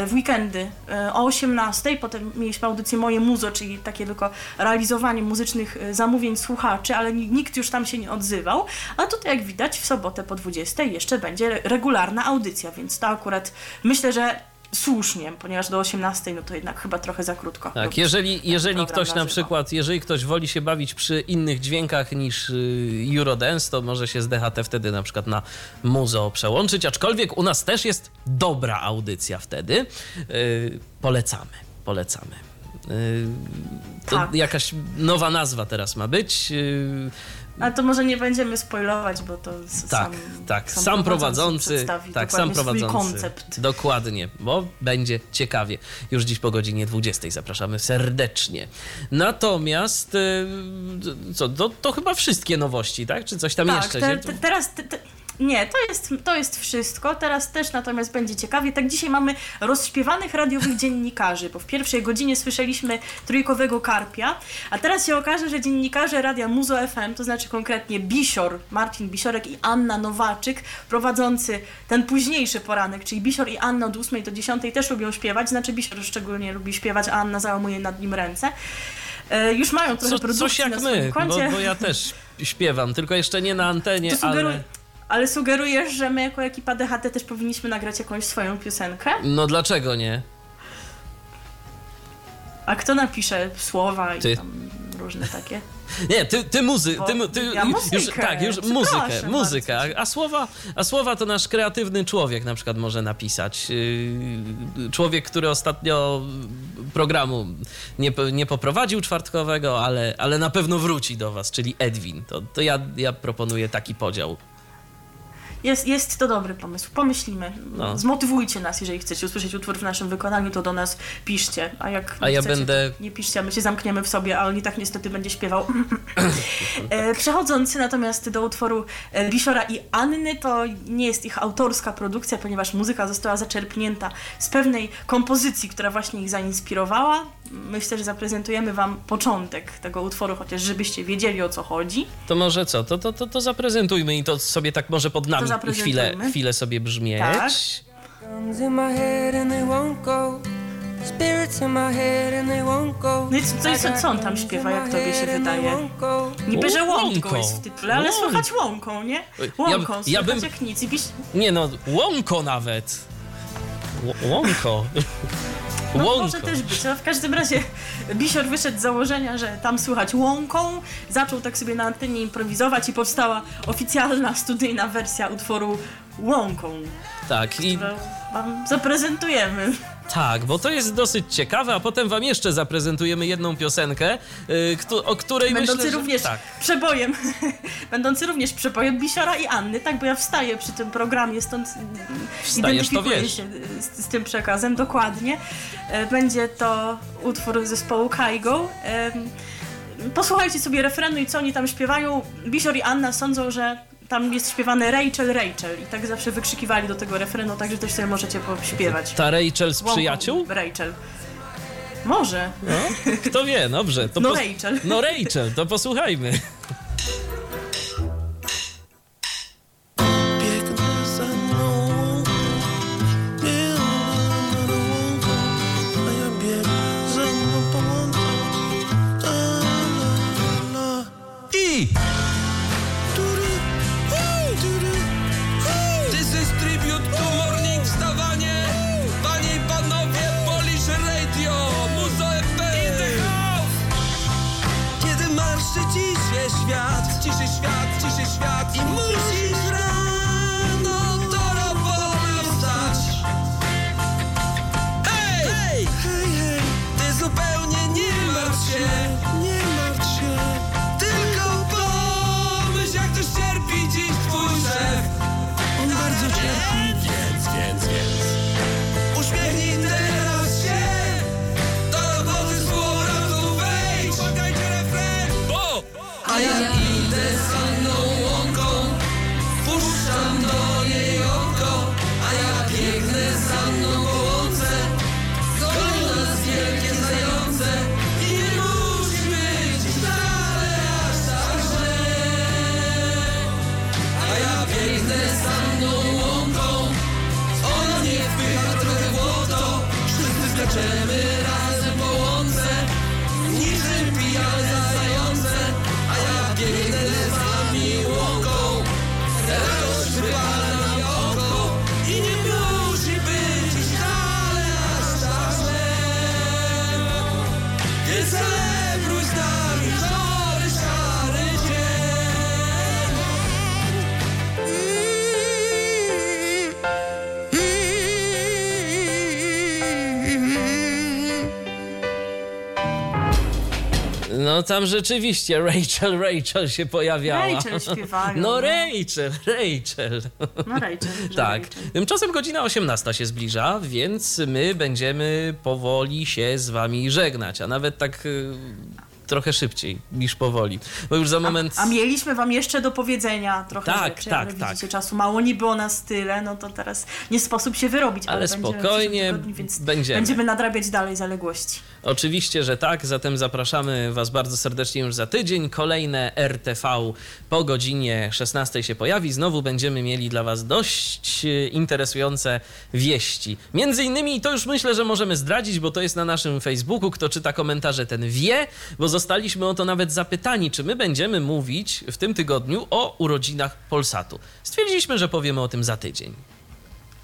w weekendy e, o 18, potem mieliśmy audycję Moje Muzo, czyli takie tylko realizowanie muzycznych e, zamówień słuchaczy, ale ni- nikt już tam się nie odzywał, a tutaj jak widać w sobotę po 20 jeszcze będzie re- regularna audycja, więc to akurat myślę, że słusznie, ponieważ do 18 no to jednak chyba trochę za krótko. Tak, robić jeżeli, jeżeli ktoś na przykład, jeżeli ktoś woli się bawić przy innych dźwiękach niż y, Eurodance, to może się z DHT wtedy na przykład na muzo przełączyć, aczkolwiek u nas też jest dobra audycja wtedy. Y, polecamy, polecamy. Y, to Tak. jakaś nowa nazwa teraz ma być. Ale to może nie będziemy spoilować, bo to tak, sam, tak, sam, sam prowadzący, przedstawi tak, sam prowadzący. koncept. Dokładnie, bo będzie ciekawie. Już dziś po godzinie 20 zapraszamy serdecznie. Natomiast y, co, to, to chyba wszystkie nowości, tak? Czy coś tam tak, jeszcze? te, się- te, teraz... Te, te, nie, to jest, to jest wszystko. Teraz też natomiast będzie ciekawie. Tak dzisiaj mamy rozśpiewanych radiowych <laughs> dziennikarzy, bo w pierwszej godzinie słyszeliśmy trójkowego karpia, a teraz się okaże, że dziennikarze Radia Muzo FM, to znaczy konkretnie Bisior, Marcin Bisiorek i Anna Nowaczyk, prowadzący ten późniejszy poranek, czyli Bisior i Anna od 8 do 10 też lubią śpiewać, znaczy Bisior szczególnie lubi śpiewać, a Anna załamuje nad nim ręce. E, już mają trochę Co, produkcji coś jak na my, bo, bo ja też śpiewam, tylko jeszcze nie na antenie, ale... ale sugerujesz, że my jako ekipa DHT też powinniśmy nagrać jakąś swoją piosenkę? No dlaczego nie? A kto napisze słowa i Ty. tam różne takie? <laughs> Nie, ty, ty muzy, Bo ty, ty ja muzykę, już, tak, już muzykę, muzykę, a, słowa, a słowa to nasz kreatywny człowiek na przykład może napisać. Yy, Człowiek, który ostatnio programu nie, nie poprowadził czwartkowego, ale, ale na pewno wróci do was, czyli Edwin. To, to ja, ja proponuję taki podział. Jest, jest to dobry pomysł. Pomyślimy. No. Zmotywujcie nas, jeżeli chcecie usłyszeć utwór w naszym wykonaniu, to do nas piszcie. A jak A nie ja chcecie, będę- nie piszcie, a my się zamkniemy w sobie, a on i tak niestety będzie śpiewał. <laughs> E, Przechodząc natomiast do utworu e, Bisiora i Anny, to nie jest ich autorska produkcja, ponieważ muzyka została zaczerpnięta z pewnej kompozycji, która właśnie ich zainspirowała. Myślę, że zaprezentujemy Wam początek tego utworu, chociaż żebyście wiedzieli o co chodzi. To może co? To, to, to, to zaprezentujmy i to sobie tak może pod nami chwilę, chwilę sobie brzmieć. Tak. No i co, co, co, on tam śpiewa, jak tobie się wydaje? Niby, że łąką jest w tytule, ale słychać łąką, nie? Ja- Łąką, ja słychać bym- jak nic. I pisz... Nie no, łąko nawet. Ł- Łąko. No Łąko. może też być, ale w każdym razie Bisior wyszedł z założenia, że tam słychać łąką, zaczął tak sobie na antenie improwizować i powstała oficjalna studyjna wersja utworu Łąką, Tak, i wam zaprezentujemy. Tak, bo to jest dosyć ciekawe, a potem wam jeszcze zaprezentujemy jedną piosenkę, y, o której Będący myślę, że... również Tak, przebojem, <laughs> będący również przebojem Bisiora i Anny, tak, bo ja wstaję przy tym programie, stąd Wstajesz, to identyfikuję się z, z tym przekazem, dokładnie. E, Będzie to utwór zespołu Kaigo. Em, Posłuchajcie sobie refrenu i co oni tam śpiewają. Bisior i Anna sądzą, że tam jest śpiewane Rachel, Rachel i tak zawsze wykrzykiwali do tego refrenu, także też sobie możecie pośpiewać. ta Rachel z przyjaciół? Rachel. Może. No, kto wie, dobrze. No pos- Rachel. No Rachel, to posłuchajmy. Tam rzeczywiście Rachel, Rachel się pojawiała. Rachel śpiewają, No no. Rachel, Rachel. No Rachel, Tak. Rachel. Tymczasem godzina 18 się zbliża, więc my będziemy powoli się z wami żegnać, a nawet tak y, trochę szybciej niż powoli. Bo już za moment... A mieliśmy wam jeszcze do powiedzenia trochę Tak, rzeczy, tak, ale tak. widzicie, czasu mało, nie było nas tyle, no to teraz nie sposób się wyrobić. Ale w spokojnie, tygodniu, będziemy. Będziemy nadrabiać dalej zaległości. Oczywiście, że tak, zatem zapraszamy Was bardzo serdecznie już za tydzień. Kolejne RTV po godzinie 16 się pojawi. Znowu będziemy mieli dla Was dość e, interesujące wieści. Między innymi, to już myślę, że możemy zdradzić, bo to jest na naszym Facebooku. Kto czyta komentarze, ten wie, bo zostaliśmy o to nawet zapytani, czy my będziemy mówić w tym tygodniu o urodzinach Polsatu. Stwierdziliśmy, że powiemy o tym za tydzień.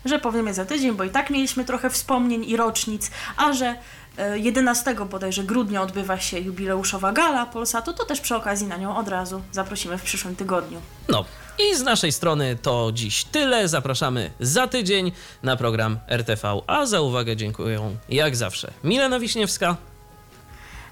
Że powiemy za tydzień, bo i tak mieliśmy trochę wspomnień i rocznic, a że e, 11 bodajże grudnia odbywa się jubileuszowa gala Polsatu, to też przy okazji na nią od razu zaprosimy w przyszłym tygodniu. No i z naszej strony to dziś tyle. Zapraszamy za tydzień na program RTV, a za uwagę dziękuję jak zawsze Milena Wiśniewska.